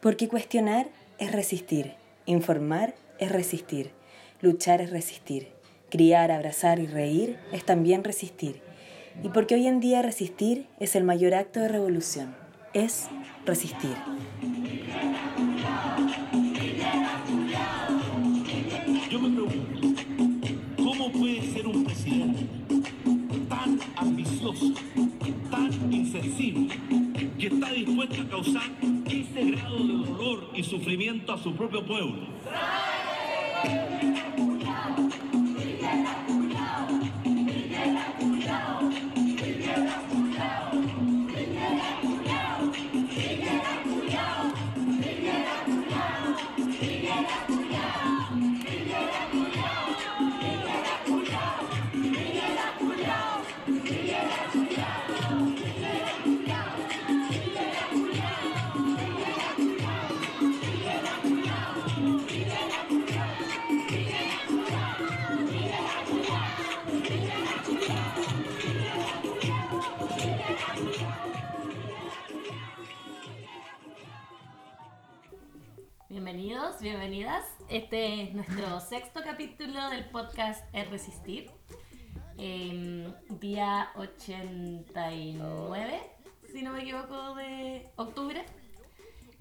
Porque cuestionar es resistir, informar es resistir, luchar es resistir, criar, abrazar y reír es también resistir. Y porque hoy en día resistir es el mayor acto de revolución, es resistir. Yo me pregunto, ¿cómo puede ser un presidente tan ambicioso, tan insensible, que está dispuesto a causar ese grado de dolor y sufrimiento a su propio pueblo? Bienvenidas. Este es nuestro sexto capítulo del podcast Es Resistir. Em, día 89, si no me equivoco, de octubre.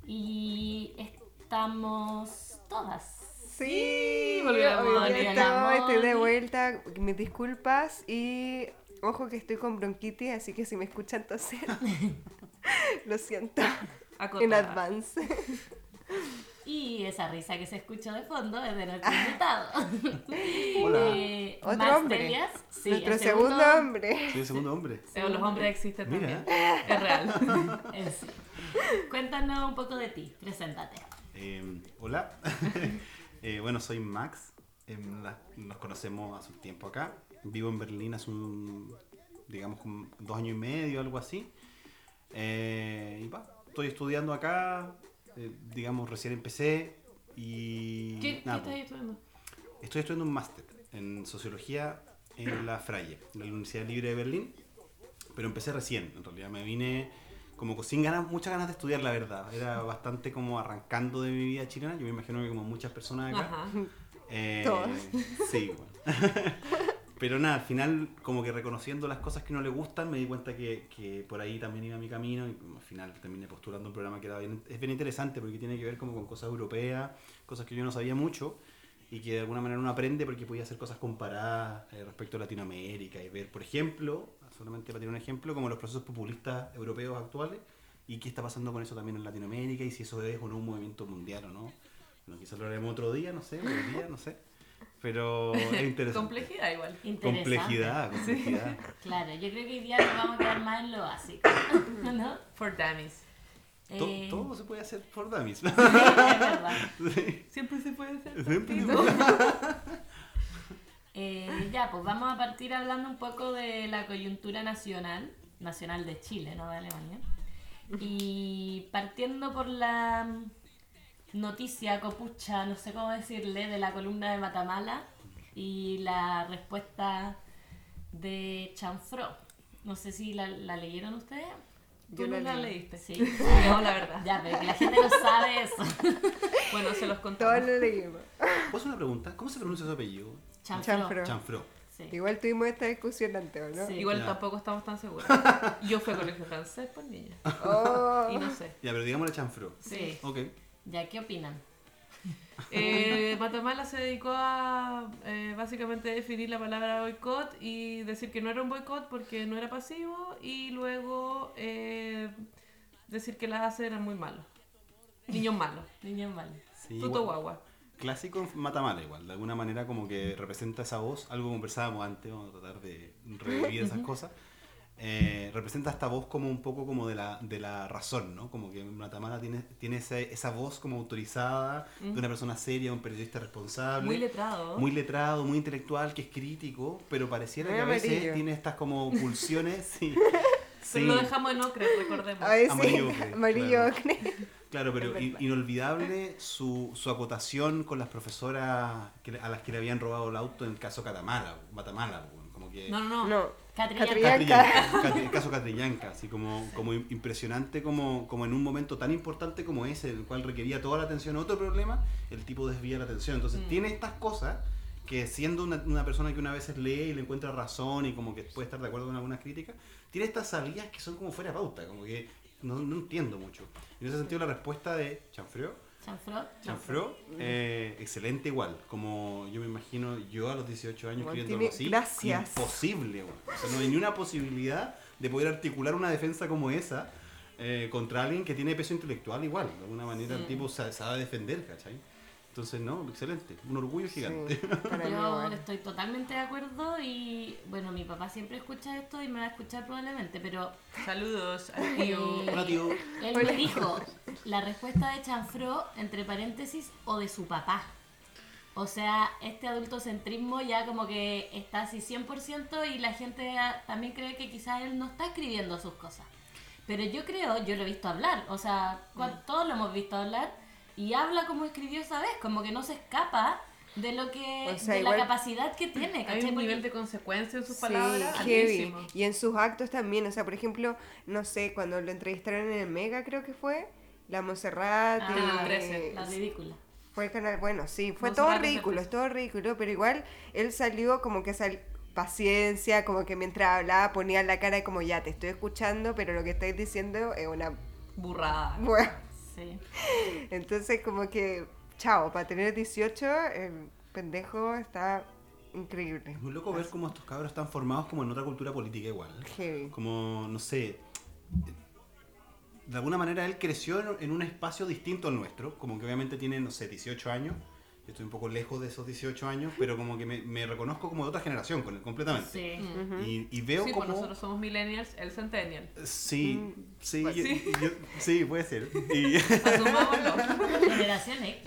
Y estamos todas. Sí, volvemos hoy a día estamos, estoy de vuelta. Mis disculpas y ojo que estoy con bronquitis, así que si me escuchan toser, lo siento en advance. Y esa risa que se escuchó de fondo es de nuestro invitado. Hola. Eh, Otro Max hombre. Telias. Sí, Nuestro el segundo hombre. Soy el segundo hombre. Pero los hombres existen Mira. también. Es real. Sí. Cuéntanos un poco de ti, preséntate. Eh, hola. Eh, bueno, soy Max. Eh, la- nos conocemos hace un tiempo acá. Vivo en Berlín hace un, digamos, dos años y medio, algo así. Eh, y va, estoy estudiando acá. Eh, digamos, recién empecé. Y ¿Qué, nada, ¿qué estás pues, estudiando? estoy estudiando un máster en sociología en la Freie, en la Universidad Libre de Berlín. Pero empecé recién, en realidad me vine como con- sin ganas, muchas ganas de estudiar, la verdad. Era bastante como arrancando de mi vida chilena. Yo me imagino que como muchas personas acá. Ajá. Eh, Todas. Sí, bueno. Pero nada, al final, como que reconociendo las cosas que no le gustan, me di cuenta que, que por ahí también iba mi camino y al final terminé postulando un programa que era bien, es bien interesante porque tiene que ver como con cosas europeas, cosas que yo no sabía mucho y que de alguna manera uno aprende porque podía hacer cosas comparadas eh, respecto a Latinoamérica y ver, por ejemplo, solamente para tener un ejemplo, como los procesos populistas europeos actuales y qué está pasando con eso también en Latinoamérica y si eso es o no un movimiento mundial o no. Bueno, quizás lo haremos otro día, no sé, otro día, no sé. Pero es interesante. Complejidad igual. Interesante. Complejidad, complejidad. Claro, yo creo que hoy día nos vamos a quedar más en lo básico. ¿No? For dummies. To- Eh, Todo se puede hacer por dummies. sí, es verdad. Sí. Siempre se puede hacer. Siempre se tantito. Eh, ya, pues vamos a partir hablando un poco de la coyuntura nacional, nacional de Chile, no de Alemania. Y partiendo por la noticia copucha, no sé cómo decirle, de la columna de Matamala y la respuesta de Chanfro. No sé si la, la leyeron ustedes. Tú Yo no la la leí. leíste. Sí. Digamos la verdad. Ya, pero que la gente no sabe eso. Bueno, se los Todos contamos. lo leímos. ¿Puedo una pregunta? ¿Cómo se pronuncia su apellido? Chanfro. Chanfro. Chanfro. Sí. Igual tuvimos esta discusión antes, ¿o ¿no? Sí. Igual Ya. tampoco estamos tan seguros. Yo fui a colegio francés por niña. Oh. Y no sé. Ya, pero digámosle Chanfro. Sí. Ok. Ya, ¿qué opinan? Eh, Matamala se dedicó a eh, básicamente definir la palabra boicot y decir que no era un boicot porque no era pasivo y luego eh, decir que las hace eran muy malos. Niños malos. Niños mal. Sí, Tuto igual- guagua. Clásico en Matamala igual, de alguna manera como que representa esa voz, algo que conversábamos antes, vamos a tratar de revivir esas cosas. Eh, representa esta voz como un poco como de la, de la razón, ¿no? Como que Matamala tiene, tiene ese- esa voz como autorizada de una persona seria, un periodista responsable. Muy letrado. muy letrado, muy intelectual, que es crítico, pero pareciera Muy que a veces tiene estas como pulsiones, sí. Pero Sí. lo dejamos en ocre, recordemos. A ver si Amarillo ocre, amarillo claro. ocre. Claro, pero inolvidable su, su acotación con las profesoras que a las que le habían robado el auto en el caso Catamala, Matamala, como que... No, no, no. No. Catrillanca. Catrillanca. Catrillanca, Catri- el caso Catrillanca, así como, como im- impresionante como, como en un momento tan importante como ese, el cual requería toda la atención a otro problema, el tipo desvía la atención. Entonces tiene estas cosas que siendo una, una persona que una vez lee y le encuentra razón y como que puede estar de acuerdo con algunas críticas, tiene estas salidas que son como fuera de pauta, como que no, no entiendo mucho. En ese sentido la respuesta de Chanfreo Chanfrot. Chanfreo, eh, excelente igual. Como yo me imagino yo a los 18 años escribiendo algo así. gracias. Imposible. O sea, no hay ni una posibilidad de poder articular una defensa como esa eh, contra alguien que tiene peso intelectual igual. De alguna manera el tipo sa- sabe defender, ¿cachai? Entonces, no, excelente. Un orgullo gigante. Sí, Yo estoy totalmente de acuerdo y bueno, mi papá siempre escucha esto y me va a escuchar probablemente, pero Saludos al tío. eh, Hola, tío. él me dijo la respuesta de Chanfro entre paréntesis o de su papá. O sea, este adultocentrismo ya como que está así 100% y la gente también cree que quizás él no está escribiendo sus cosas. Pero yo creo, yo lo he visto hablar, o sea, cua- todos lo hemos visto hablar y habla como escribió esa vez, como que no se escapa de lo que O sea, de igual- la capacidad que tiene, Hay ¿cachai? un Porque- nivel de consecuencia en sus Sí, palabras. heavy. Y en sus actos también, o sea, por ejemplo, no sé, cuando lo entrevistaron en el Mega, creo que fue, la Monserrat, Ah, 13, la ridícula. fue el canal, bueno, sí, fue Monserrat todo ridículo, es todo ridículo, pero igual él salió como que sal paciencia, como que mientras hablaba ponía la cara como ya te estoy escuchando, pero lo que estáis diciendo es una Burrada. bueno, Sí. entonces como que chao, para tener 18 el pendejo está increíble. Es muy loco ver cómo estos cabros están formados como en otra cultura política igual. Heavy. Como, no sé, de alguna manera él creció en, en un espacio distinto al nuestro, como que obviamente tiene, no sé, 18 años. Yo estoy un poco lejos de esos 18 años, pero como que me, me reconozco como de otra generación con él, completamente. Sí. Y, y veo Sí, pues como... nosotros somos millennials, el centennial. Sí, sí, Pues yo- sí. yo- sí, puede ser. Y, Asumámoslo. Generación X,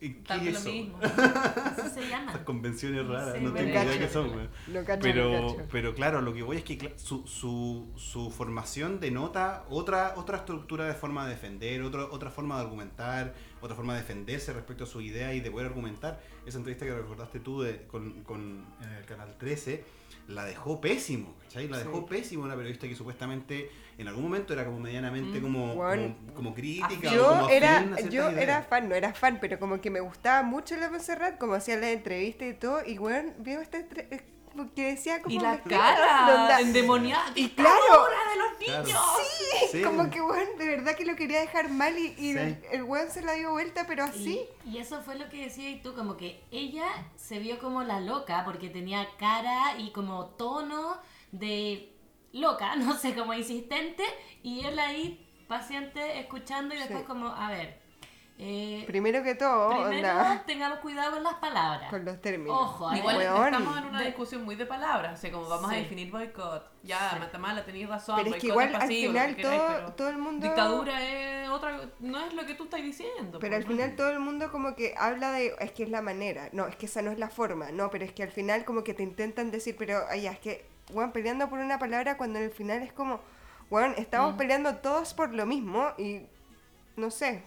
¿y ¿Qué Tanto es lo eso? mismo. así se llama. Esas convenciones raras, Sí, no tengo idea qué son, cacho, lo Pero, pero claro, lo que voy es que cla- su, su, su formación denota otra, otra estructura de forma de defender, otra, otra forma de argumentar, otra forma de defenderse respecto a su idea y de poder argumentar. Esa entrevista que recordaste tú de, con, con en el Canal 13 la dejó pésimo, ¿cachai? La dejó pésimo una periodista que supuestamente en algún momento era como medianamente como, Bueno, como, como crítica o Yo como afín era, a ciertas yo era fan, no era fan, pero como que me gustaba mucho la Montserrat, como hacía la entrevista y todo, y bueno, veo esta entre- eh, como que decía como Y la cara onda. endemoniada. Y claro, de los Claro. niños! Sí, como que bueno, de verdad que lo quería dejar mal y, y Sí. el, el weón se la dio vuelta, pero así. Y, y eso fue lo que decías y tú, como que ella se vio como la loca porque tenía cara y como tono de loca, no sé, como insistente, y él ahí paciente escuchando y después Sí. como, a ver, eh, Primero que todo, primero onda, tengamos cuidado con las palabras. con los términos. Ojo. Igual estamos en una De- discusión muy de palabras, o sea, como vamos a definir boicot. Ya, Sí. Matamala, tenéis razón, Pero es que igual al pasivo, final queráis, todo, pero todo el mundo... Dictadura es otra, no es lo que tú estás diciendo. Pero al final todo el mundo como que habla de, es que es la manera, no, es que esa no es la forma, no, pero es que al final como que te intentan decir, pero ay, ya, es que, weón, peleando por una palabra cuando en el final es como, weón, estamos peleando todos por lo mismo y, no sé,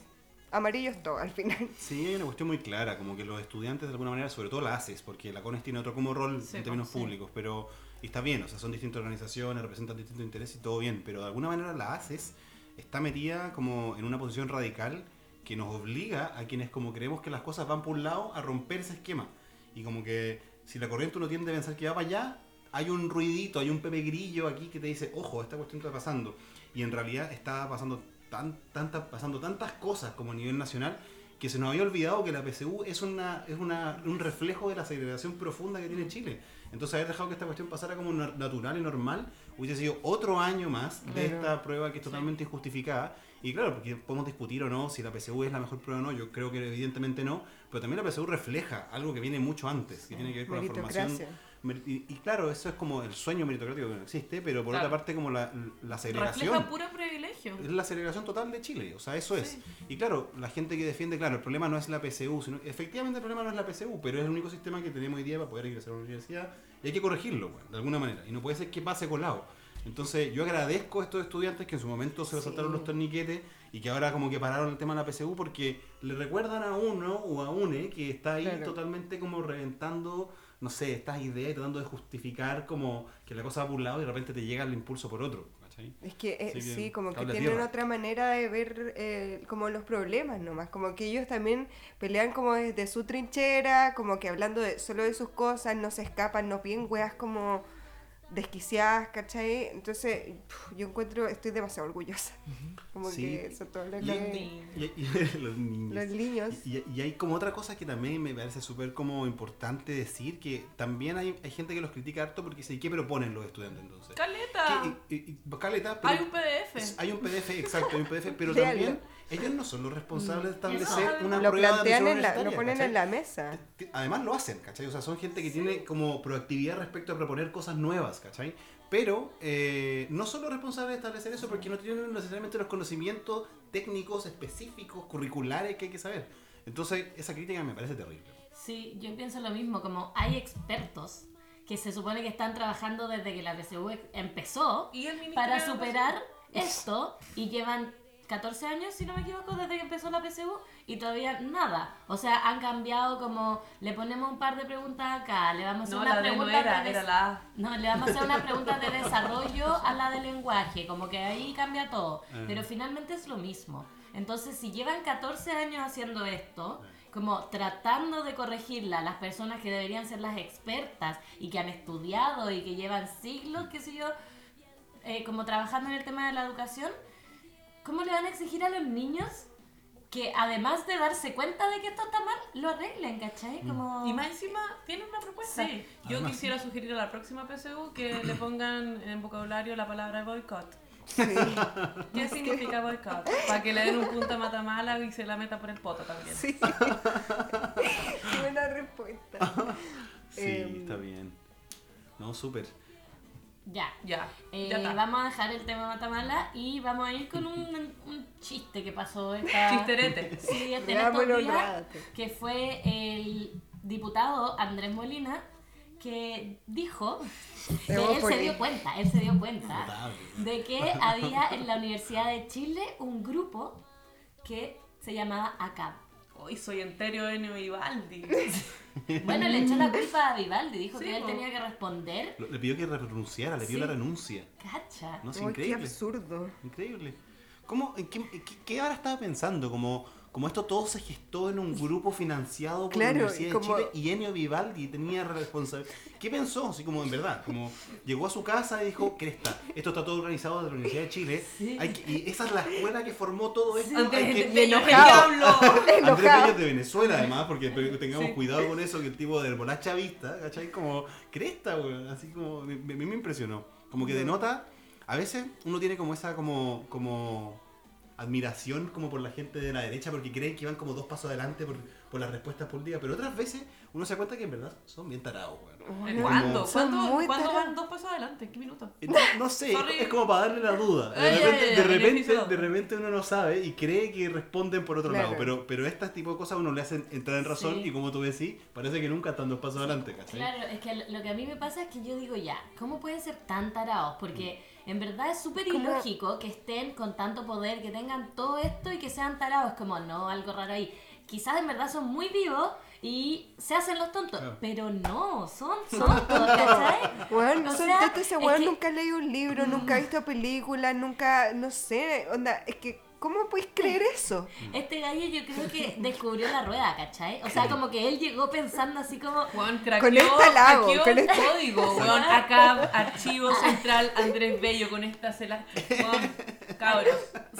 amarillo es todo al final. Sí, hay una cuestión muy clara, como que los estudiantes de alguna manera, sobre todo la ACES, porque la CONES tiene otro como rol Sí, en términos sí. públicos, pero y está bien, o sea, son distintas organizaciones, representan distintos intereses y todo bien, pero de alguna manera la ACES está metida como en una posición radical que nos obliga a quienes como creemos que las cosas van por un lado a romper ese esquema. Y como que si la corriente uno tiende a pensar que va para allá, hay un ruidito, hay un pepe grillo aquí que te dice, ojo, esta cuestión está pasando. Y en realidad está pasando, tan, tanta- pasando tantas cosas como a nivel nacional que se nos había olvidado que la PSU es, una, es una, un reflejo de la segregación profunda que tiene Chile. Entonces haber dejado que esta cuestión pasara como na- natural y normal hubiese sido otro año más de esta prueba que es totalmente injustificada. Y claro, porque podemos discutir o no si la PSU es la mejor prueba o no, yo creo que evidentemente no, pero también la PSU refleja algo que viene mucho antes, que tiene que ver con la formación. Y, y claro, eso es como el sueño meritocrático que no existe, pero por Claro. otra parte como la, la segregación. Refleja puro privilegio. Es la segregación total de Chile, o sea, eso es. Sí. Y claro, la gente que defiende, claro, el problema no es la PSU, sino efectivamente el problema no es la PSU, pero es el único sistema que tenemos hoy día para poder ingresar a una universidad y hay que corregirlo, bueno, de alguna manera. Y no puede ser que pase colado. Entonces, yo agradezco a estos estudiantes que en su momento se les Sí. saltaron los torniquetes y que ahora como que pararon el tema de la PSU porque le recuerdan a uno o a une que está ahí Claro. totalmente como reventando no sé, estas ideas y tratando de justificar como que la cosa va por un lado y de repente te llega el impulso por otro. ¿cachai? Es que eh, que, sí, como que tienen tierra. otra manera de ver eh, como los problemas nomás, como que ellos también pelean como desde su trinchera, como que hablando de, solo de sus cosas, no se escapan, no piden weas como desquiciadas, ¿cachai? Entonces, yo encuentro, estoy demasiado orgullosa. Como Sí. que son todos los, Y- que- Y, y- los niños. los niños. Y, y hay como otra cosa que también me parece súper como importante decir, que también hay, hay gente que los critica harto porque dice, ¿y qué proponen los estudiantes entonces? ¡Caleta! ¿Qué- y- y- y- caleta, pero- Hay un PDF. Hay un PDF, exacto, hay un PDF, pero también ellos no son los responsables de establecer Eso. una Lo prueba de plantean, admisión en la, lo ponen ¿cachai? en la mesa. Además lo hacen, ¿cachai? O sea, son gente que tiene como proactividad respecto a proponer cosas nuevas, ¿cachai? Pero eh, no son los responsables de establecer eso porque no tienen necesariamente los conocimientos técnicos específicos, curriculares que hay que saber. Entonces, esa crítica me parece terrible. Sí, yo pienso lo mismo, como hay expertos que se supone que están trabajando desde que la PSU empezó Y para de superar esto y llevan 14 años, si no me equivoco, desde que empezó la PSU y todavía nada. O sea, han cambiado como le ponemos un par de preguntas acá, le vamos a hacer No, una la D no pregunta era, de era des- la A. no, le vamos a hacer una pregunta de desarrollo a la de lenguaje, como que ahí cambia todo, Ah. pero finalmente es lo mismo. Entonces, si llevan 14 años haciendo esto, como tratando de corregirla a las personas que deberían ser las expertas y que han estudiado y que llevan siglos, qué sé yo, eh, como trabajando en el tema de la educación, ¿cómo le van a exigir a los niños que además de darse cuenta de que esto está mal, lo arreglen, ¿cachai? Como... Y más encima, tiene una propuesta. Sí. Yo Además- quisiera sugerir a la próxima PSU que le pongan en vocabulario la palabra boicot. ¿Qué significa boicot? Para que le den un punto a Matamala y se la meta por el poto también. Sí. Qué buena respuesta. Sí, Em, está bien. No, súper. Ya. Ya, Eh, ya vamos a dejar el tema Matamala y vamos a ir con un, un chiste que pasó esta... Chisterete. Sí, este, días, que fue el diputado Andrés Molina que dijo que él se dio cuenta, él se dio cuenta de que había en la Universidad de Chile un grupo que se llamaba ACAB. Hoy soy entero Enio Vivaldi. Bueno, le echó la culpa a Vivaldi, dijo Sí, que él po. tenía que responder. Lo- Le pidió que renunciara, le pidió Sí. la renuncia. Cacha. No, es Ay, qué increíble. absurdo. Increíble. ¿Cómo, en qué, en qué, qué ahora estaba pensando? Como, como esto todo se gestó en un grupo financiado por Claro, la Universidad de Chile y Enio Vivaldi tenía responsabilidad. ¿Qué pensó? Así como en verdad, como llegó a su casa y dijo, Cresta, esto está todo organizado desde la Universidad de Chile. hay que- y esa es la escuela que formó todo esto. Andrés que- de enojado. Andrés es de Venezuela, además, porque tengamos Sí. cuidado con eso, que el tipo de bola chavista, ¿cachai? Como cresta, weón, así como, a mí me impresionó. Como que denota, a veces uno tiene como esa, como, como admiración como por la gente de la derecha, porque creen que van como dos pasos adelante por, por las respuestas políticas, pero otras veces uno se da cuenta que en verdad son bien tarados. ¿En ¿Cuándo? Son ¿Cuándo, muy ¿cuándo tarados. van dos pasos adelante? ¿En qué minuto? Eh, No, no sé, es- Sorry. es como para darle la duda. De Ay, ay, repente, ay, de, repente, beneficio. de repente uno no sabe y cree que responden por otro Claro. lado. Pero, pero este tipo de cosas uno le hacen entrar en razón Sí. y como tú decís, parece que nunca están dos pasos adelante, ¿cachai? Claro, es que lo- lo que a mí me pasa es que yo digo ya, ¿cómo pueden ser tan tarados? Porque en verdad es súper ilógico que estén con tanto poder, que tengan todo esto y que sean tarados. Es como, no, algo raro ahí. Quizás en verdad son muy vivos y se hacen los tontos, Claro. pero no, son tontos, ¿cachai? Weón, O son sea, tontos, ese es weón que- nunca ha leído un libro, nunca ha visto películas, nunca, no sé, onda, es que, ¿cómo puedes creer eso? Este gallo yo creo que descubrió la rueda, ¿cachai? O sea, como que él llegó pensando así como, Juan craqueó, Con esta la hago, craqueó con el esta- código, weón. Acá, archivo central Andrés Bello con esta cela. Weón, cabros.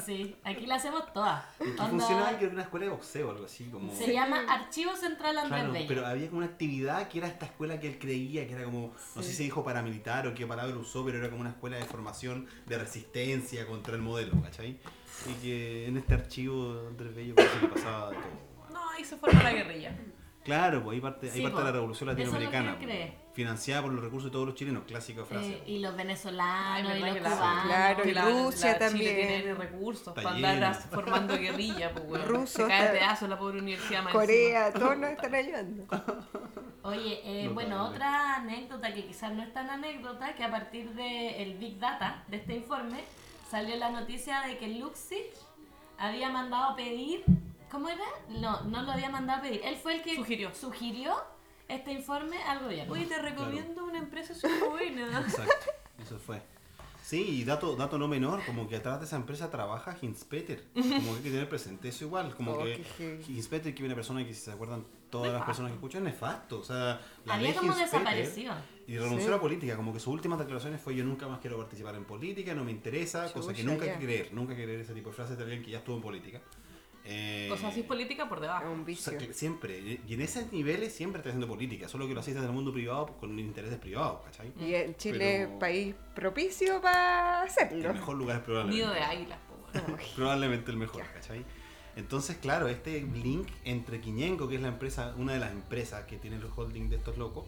sí, aquí la hacemos todas. Onda- funcionaba creo que era una escuela de boxeo o algo así, como... Se llama Archivo Central Andrés Claro, Bello. pero había como una actividad que era esta escuela que él creía que era como, no sé si se dijo paramilitar o qué palabra usó, pero era como una escuela de formación de resistencia contra el modelo, ¿cachai? Y que en este archivo Andrés Bello parece que pasaba de todo. No, ahí se forma la guerrilla. Claro, pues ahí parte, ahí Sí, parte de la revolución Eso es lo que latinoamericana, él pues, cree. financiada por los recursos de todos los chilenos, clásica frase. Eh, y los venezolanos Ay, y los cubanos. Claro, y la- Rusia la también. Chile tiene recursos Está para lleno. andar as- formando guerrilla, pues, weón. Rusos, Se cae a está- pedazos la pobre universidad más Corea, encima. todos nos están ayudando. Oye, eh, bueno, otra anécdota que quizás no es tan anécdota, que a partir del Big Data, de este informe, salió la noticia de que Luxich había mandado a pedir, ¿cómo era? No, no lo había mandado a pedir, él fue el que Sugirió. sugirió este informe al gobierno. Oye, te recomiendo una empresa súper buena. Exacto, eso fue. Sí, y dato, dato no menor, como que atrás de esa empresa trabaja Hinspeter. Como que hay que tener presente eso igual. Como Oh, que. Hinspeter, que es una persona que si se acuerdan todas las personas que escuchan, nefasto. O sea, la Había ley como Hinspeter- desaparecido. Y renunció a la política, como que sus últimas declaraciones fue yo nunca más quiero participar en política, no me interesa, cosa que Chucha, nunca hay ya. que creer, nunca hay que creer ese tipo de frases de alguien que ya estuvo en política. Eh, O sea, si es política por Es debajo. un o vicio. sea, que siempre, y en esos niveles siempre está haciendo política, solo que lo hacéis desde el mundo privado con intereses privados, ¿cachai? Y en Chile es Pero- país propicio para hacerlo. El mejor lugar probablemente. Nido de águilas. Probablemente el mejor, ¿cachai? Entonces, claro, este link entre Quiñenco, que es la empresa, una de las empresas que tiene los holdings de estos locos,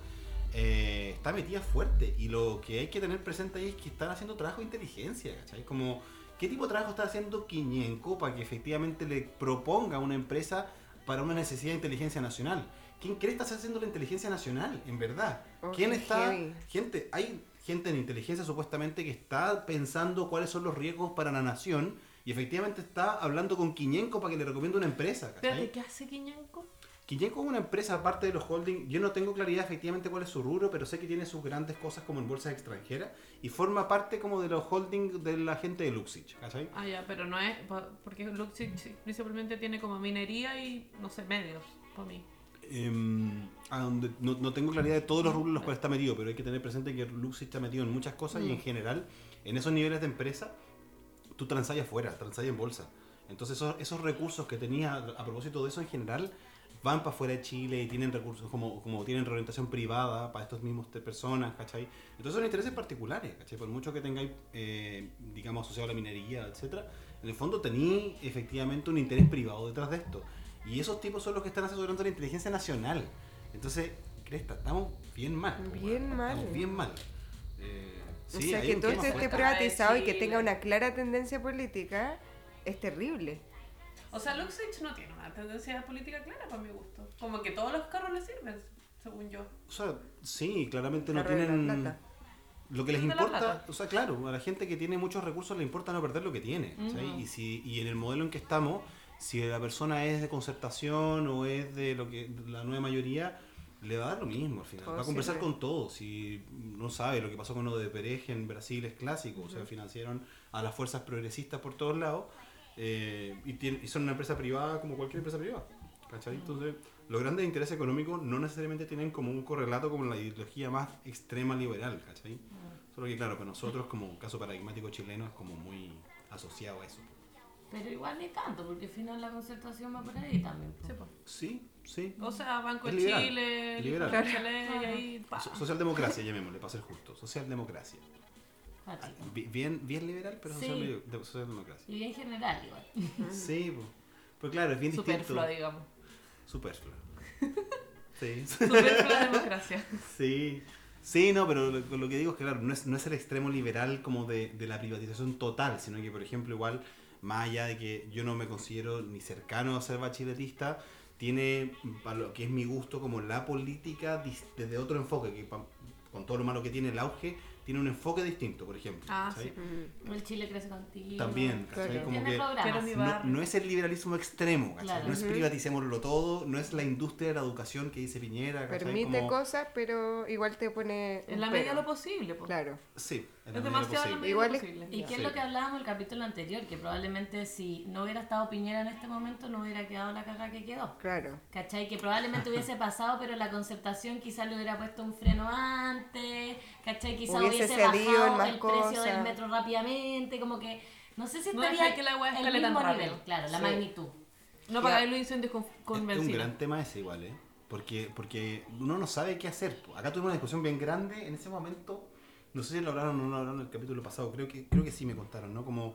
eh, está metida fuerte. Y lo que hay que tener presente ahí es que están haciendo trabajo de inteligencia, ¿cachai? Como, ¿qué tipo de trabajo está haciendo Quiñenco para que efectivamente le proponga a una empresa para una necesidad de inteligencia nacional? ¿Quién cree que está haciendo la inteligencia nacional, en verdad? Oh, ¿Quién está? heavy. Gente, hay gente en inteligencia supuestamente que está pensando cuáles son los riesgos para la nación y efectivamente está hablando con Quiñenco para que le recomiende una empresa. ¿cachai? Espérate, ¿qué hace Quiñanco? Quiñenco es una empresa aparte de los holdings. Yo no tengo claridad efectivamente cuál es su rubro, pero sé que tiene sus grandes cosas como en bolsas extranjeras y forma parte como de los holdings de la gente de Luxich. ¿cachai? Ah, ya, pero no es. Porque Luxich principalmente tiene como minería y, no sé, medios, para mí. Em, a donde no, no tengo claridad de todos los rubros en los cuales está metido, pero hay que tener presente que Luxich está metido en muchas cosas y en general, en esos niveles de empresa, tú transas afuera, transas en bolsa. Entonces esos, esos recursos que tenías a, a propósito de eso en general van para afuera de Chile y tienen recursos como, como tienen reorientación privada para estos mismos te- personas, ¿cachai? Entonces son intereses particulares, ¿cachai? Por mucho que tengáis, eh, digamos, asociado a la minería, etcétera, en el fondo tenéis efectivamente un interés privado detrás de esto. Y esos tipos son los que están asesorando la inteligencia nacional. Entonces, Cresta, estamos bien mal. po, Bien mal. Estamos bien mal. Eh, o sea, que todo esto esté privatizado y que tenga una clara tendencia política es terrible. O sea, Luxich no tiene una tendencia política clara para mi gusto. Como que todos los carros le sirven, según yo. O sea, sí, claramente no tienen... plata. Lo que les importa, o sea, claro, a la gente que tiene muchos recursos le importa no perder lo que tiene. y, si, y en el modelo en que estamos, si la persona es de concertación o es de lo que la nueva mayoría, le va a dar lo mismo al final. Todo va a conversar sirve. con todos. Si no sabe lo que pasó con lo de Perej en Brasil es clásico, o sea, financiaron a las fuerzas progresistas por todos lados eh, y, tienen- y son una empresa privada como cualquier empresa privada. ¿cachai? Entonces, los grandes intereses económicos no necesariamente tienen como un correlato con la ideología más extrema liberal, ¿cachai? Solo que claro, para nosotros como caso paradigmático chileno es como muy asociado a eso. Pero igual ni tanto, porque al final la concertación va por ahí también. po. Sí. Sí. O sea, Banco de. Chile, Liberal. Liberal. Chile, y ahí, pa. So- Socialdemocracia, llamémosle, para ser justo. Socialdemocracia. Bien, bien liberal, pero Sí. social- de- socialdemocracia. Y en general igual. Sí, pues. Pero claro, es bien distinto. Superflua, digamos. Superflua. Sí. Superflua democracia. Sí, sí, no, pero lo, lo que digo es que, claro, no es, no es el extremo liberal como de, de la privatización total, sino que, por ejemplo, igual, más allá de que yo no me considero ni cercano a ser bacheletista, tiene, para lo que es mi gusto, como la política desde otro enfoque, que con todo lo malo que tiene el auge, tiene un enfoque distinto, por ejemplo. Ah, sí. El Chile crece contigo. También, no, es el liberalismo extremo, ¿cachai? Claro. No es privaticémoslo todo, no es la industria de la educación que dice Piñera, ¿cachai? Permite Como- cosas, pero igual te pone. En la medida de lo posible, pues. Claro. Sí, en Es lo demasiado Igual es-. ¿Y qué es Sí. lo que hablábamos en el capítulo anterior? Que probablemente si no hubiera estado Piñera en este momento no hubiera quedado la caga que quedó. Claro. ¿Cachai? Que probablemente hubiese pasado, pero la concertación quizás le hubiera puesto un freno antes, ¿cachai? Quizás Hubiese hubiese, bajado el precio cosas. del metro rápidamente, como que no sé si No estaría dejar que la el tan mismo rápido. nivel, claro, la Sí. magnitud. No pagáis los incendios con, con Es un gran tema ese igual, ¿eh? Porque, porque uno no sabe qué hacer. Acá tuvimos una discusión bien grande en ese momento. No sé si lo hablaron o no lo hablaron en el capítulo pasado. Creo que, creo que sí me contaron, ¿no? Como,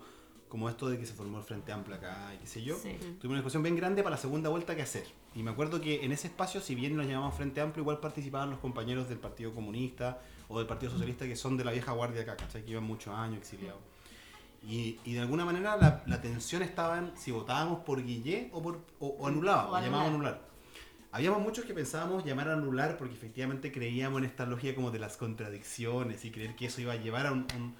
como esto de que se formó el Frente Amplio acá y qué sé yo. Sí. Tuvimos una discusión bien grande para la segunda vuelta que hacer. Y me acuerdo que en ese espacio, si bien nos llamamos Frente Amplio, igual participaban los compañeros del Partido Comunista o del Partido Socialista que son de la vieja guardia acá, ¿cachai? Que llevan muchos años exiliados. Y, y de alguna manera la, la tensión estaba en si votábamos por Guillé o, por, o, o anulábamos, O o llamábamos a anular. Habíamos muchos que pensábamos llamar a anular porque efectivamente creíamos en esta lógica como de las contradicciones y creer que eso iba a llevar a un... un-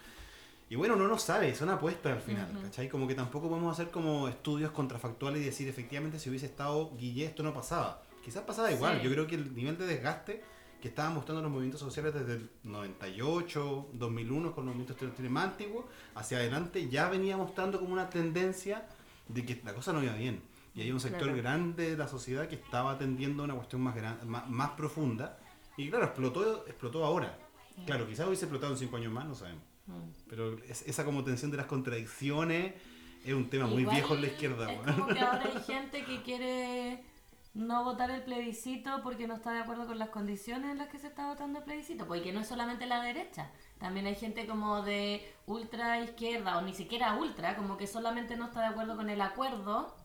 Y bueno, no sabe, son apuestas al final, ¿cachai? Como que tampoco podemos hacer como estudios contrafactuales y decir efectivamente si hubiese estado Guillé esto no pasaba. quizás pasaba igual. Sí. Yo creo que el nivel de desgaste que estaban mostrando los movimientos sociales desde el 98, 2001, con los movimientos más antiguos, hacia adelante, ya venía mostrando como una tendencia de que la cosa no iba bien. Y hay un sector Claro. grande de la sociedad que estaba atendiendo a una cuestión más, gran, más, más profunda. Y claro, explotó, explotó ahora. Claro, quizás hubiese explotado en cinco años más, no sabemos. Pero es- esa como tensión de las contradicciones es un tema muy Igual viejo en la izquierda. Es weón. como que ahora hay gente que quiere no votar el plebiscito porque no está de acuerdo con las condiciones en las que se está votando el plebiscito. Porque no es solamente la derecha. También hay gente como de ultra izquierda o ni siquiera ultra, como que solamente no está de acuerdo con el acuerdo.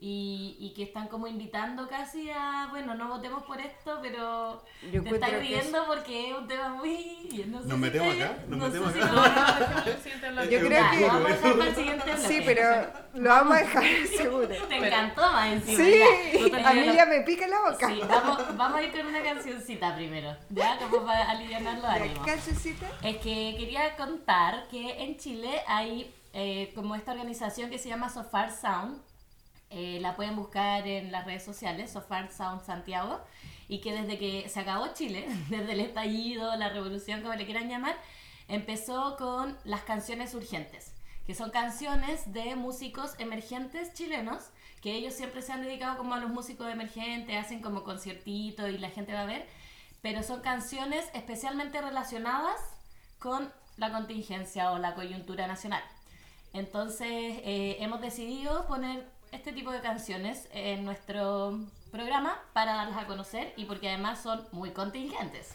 Y, y que están como invitando casi a, bueno, no votemos por esto, pero Yo te estás riendo porque es un tema muy... No sé ¿Nos si metemos te- acá? ¿Nos no metemos si acá? lo- Yo Es un creo Ya, que- lo vamos a dejar para el siguiente bloque. Sí, pero lo vamos a dejar seguro. Te encantó más encima. Sí, ya. a mí ya me pica la boca. Sí, vamos, vamos a ir con una cancioncita primero, ¿ya? Como para aliviar los ¿La ánimos. cancioncita? Es que quería contar que en Chile hay eh, como esta organización que se llama Sofar Sound. Eh, la pueden buscar en las redes sociales, Sofar Sound Santiago. Y que desde que se acabó Chile, desde el estallido, la revolución, como le quieran llamar, empezó con las canciones urgentes, que son canciones de músicos emergentes chilenos, que ellos siempre se han dedicado como a los músicos emergentes, hacen como conciertitos y la gente va a ver, pero son canciones especialmente relacionadas con la contingencia o la coyuntura nacional. Entonces eh, hemos decidido poner este tipo de canciones en nuestro programa para darlas a conocer y porque además son muy contingentes.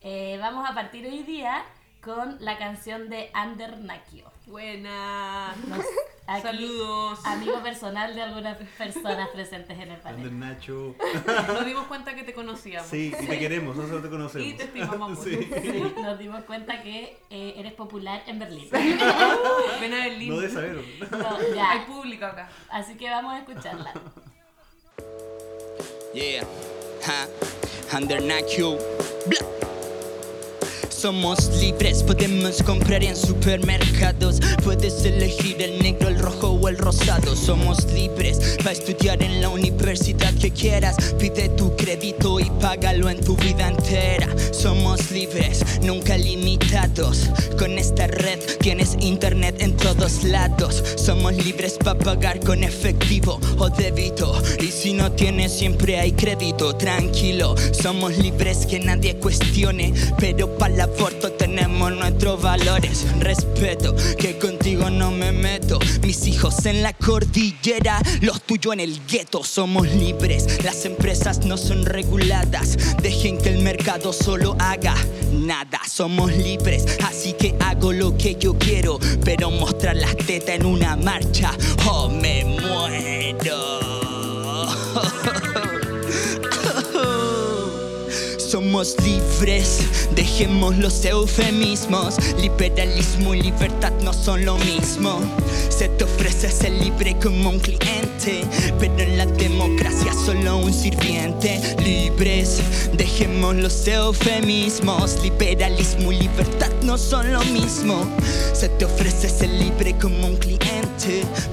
Eh, vamos a partir hoy día con la canción de Ander Nakio. Buena. Nos- aquí, Saludos. Amigo personal de algunas personas presentes en el Ander panel. Nacho. Nos dimos cuenta que te conocíamos. Sí, y te queremos, nosotros te conocemos. Y te estimamos mucho. Sí. Nos dimos cuenta que eh, eres popular en Berlín. Ven a Berlín. No de saberlo. No, ya. Hay público acá. Así que vamos a escucharla. Yeah, ha, under Nakio. Bla. Somos libres, podemos comprar en supermercados. Puedes elegir el negro, el rojo o el rosado. Somos libres para estudiar en la universidad que quieras. Pide tu crédito y págalo en tu vida entera. Somos libres, nunca limitados. Con esta red tienes internet en todos lados. Somos libres para pagar con efectivo o débito. Y si no tienes, siempre hay crédito. Tranquilo, somos libres que nadie cuestione. Pero para el aborto tenemos nuestros valores. Respeto, que contigo no me meto. Mis hijos en la cordillera, los tuyos en el gueto. Somos libres, las empresas no son reguladas. Dejen que el mercado solo haga nada. Somos libres, así que hago lo que yo quiero. Pero mostrar las tetas en una marcha, oh, me muero. Somos libres, dejemos los eufemismos. Liberalismo y libertad no son lo mismo. Se te ofrece ser libre como un cliente, pero en la democracia solo un sirviente. Libres, dejemos los eufemismos. Liberalismo y libertad no son lo mismo. Se te ofrece ser libre como un cliente,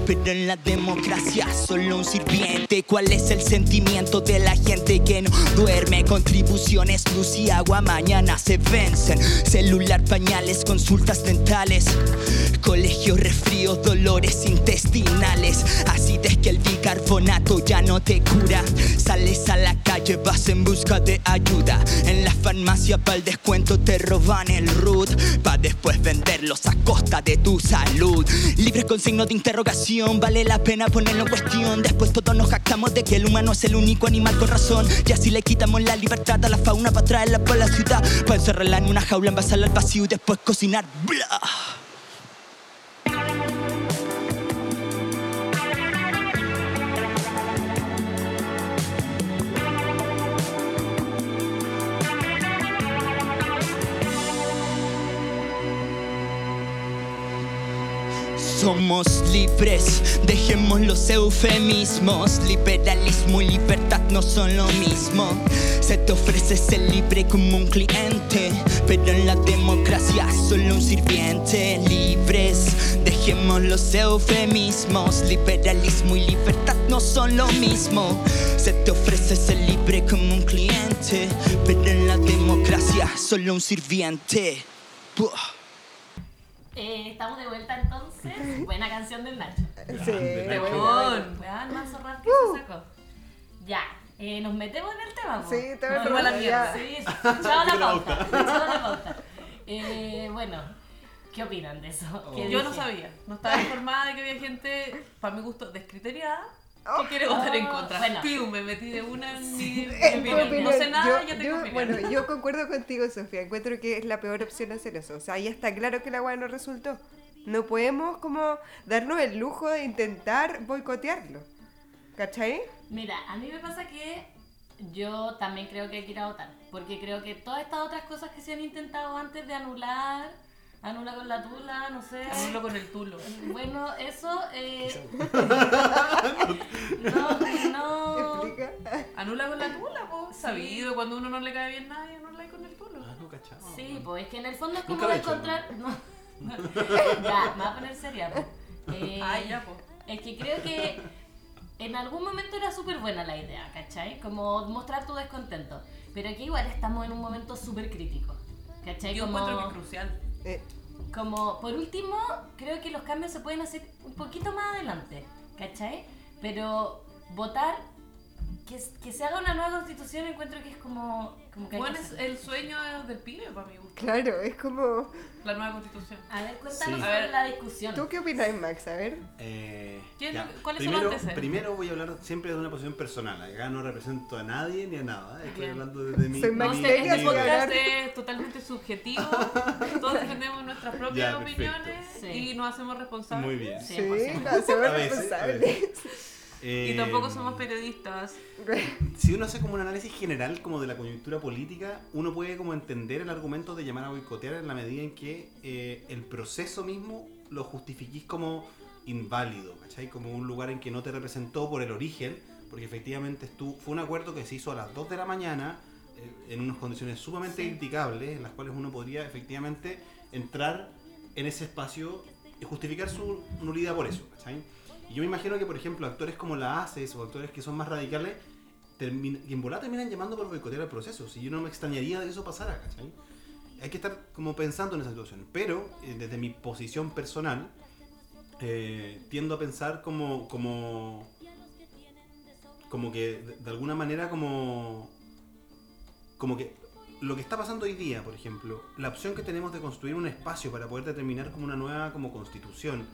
pero en la democracia solo un sirviente. ¿Cuál es el sentimiento de la gente que no duerme? Contribuciones, luz y agua mañana se vencen. Celular, pañales, consultas dentales. Colegio, resfríos, dolores intestinales. Así es que el bicarbonato ya no te cura. Sales a la calle, vas en busca de ayuda. En la farmacia para el descuento te roban el root. Pa' después venderlos a costa de tu salud. Libres con signo de interrogación, vale la pena ponerlo en cuestión. Después todos nos jactamos de que el humano es el único animal con razón. Y así le quitamos la libertad a la fauna para traerla por la ciudad. Para encerrarla en una jaula, envasarla al vacío y después cocinar. Bla. Somos libres, dejemos los eufemismos. Liberalismo y libertad no son lo mismo. Se te ofrece ser libre como un cliente, pero en la democracia solo un sirviente. Libres, dejemos los eufemismos. Liberalismo y libertad no son lo mismo. Se te ofrece ser libre como un cliente, pero en la democracia solo un sirviente. Eh, estamos de vuelta entonces. Buena canción del Nacho. Sí, Weón. Weón, más zorra que se sacó. Ya, eh, nos metemos en el tema. po? Sí, todo el No, la mierda. Sí, chao la pauta. Chao la pauta. Eh, bueno, ¿qué opinan de eso? ¿Qué Yo no sabía, no estaba informada de que había gente, para mi gusto, descriteriada, Oh. que quiere votar en Oh, contra. bueno. Pium, me metí de una en mi, en mi En tu opinión. No sé nada, yo- ya tengo yo- opinión. Bueno, yo concuerdo contigo, Sofía. Encuentro que es la peor opción hacer eso. O sea, ya está claro que la weá no resultó. No podemos como darnos el lujo de intentar boicotearlo. ¿Cachai? Mira, a mí me pasa que yo también creo que hay que ir a votar. Porque creo que todas estas otras cosas que se han intentado antes de anular, anula con la tula, no sé. Anulo con el tulo. Bueno, eso. Eh, no, no. ¿Explica? Anula con la tula, po. Sabido, cuando uno no le cae bien nadie, anula con el tulo. Ah, no cachaba. Sí, pues es que en el fondo es como encontrar. No. ya, me voy a poner seria. Eh, Ay, ya, po. Es que creo que en algún momento era súper buena la idea, ¿cachai? Como mostrar tu descontento. Pero aquí igual estamos en un momento súper crítico. ¿Cachai? Yo como, encuentro que es crucial. Eh, como, por último, creo que los cambios se pueden hacer un poquito más adelante, ¿cachai? Pero votar, que, que se haga una nueva constitución, encuentro que es como, como que Bueno, es el sueño del pibe, para mi gusto. claro, es como... La nueva constitución. A ver, cuéntanos Sí. sobre A ver, la discusión. ¿Tú qué opinas, Max? A ver. Eh, ¿Quién- ya. cuáles son primero, los antecedentes? primero voy a hablar siempre de una posición personal. Acá no represento a nadie ni a nada. Estoy Bien. hablando desde mi. Soy No Max este mi- podcast es totalmente subjetivo. Todos defendemos nuestras propias Ya, opiniones Sí. y nos hacemos responsables. Muy bien. Sí, Sí, por supuesto. no, somos A veces, responsables. Eh, Y tampoco somos periodistas. Si uno hace como un análisis general como de la coyuntura política, uno puede como entender el argumento de llamar a boicotear en la medida en que eh, el proceso mismo lo justifiquís como inválido, ¿cachai? Como un lugar en que no te representó por el origen, porque efectivamente estu- fue un acuerdo que se hizo a las 2 de la mañana eh, en unas condiciones sumamente Sí. criticables, en las cuales uno podría efectivamente entrar en ese espacio y justificar su nulidad por eso, ¿cachai? Y yo me imagino que, por ejemplo, actores como la ACES o actores que son más radicales, termin- y en volada terminan llamando por boicotear el proceso. Si yo no me extrañaría de eso pasara, ¿cachai? Hay que estar como pensando en esa situación. Pero, eh, desde mi posición personal, eh, tiendo a pensar como, como, como que de, de alguna manera como, como que lo que está pasando hoy día, por ejemplo, la opción que tenemos de construir un espacio para poder determinar como una nueva como constitución,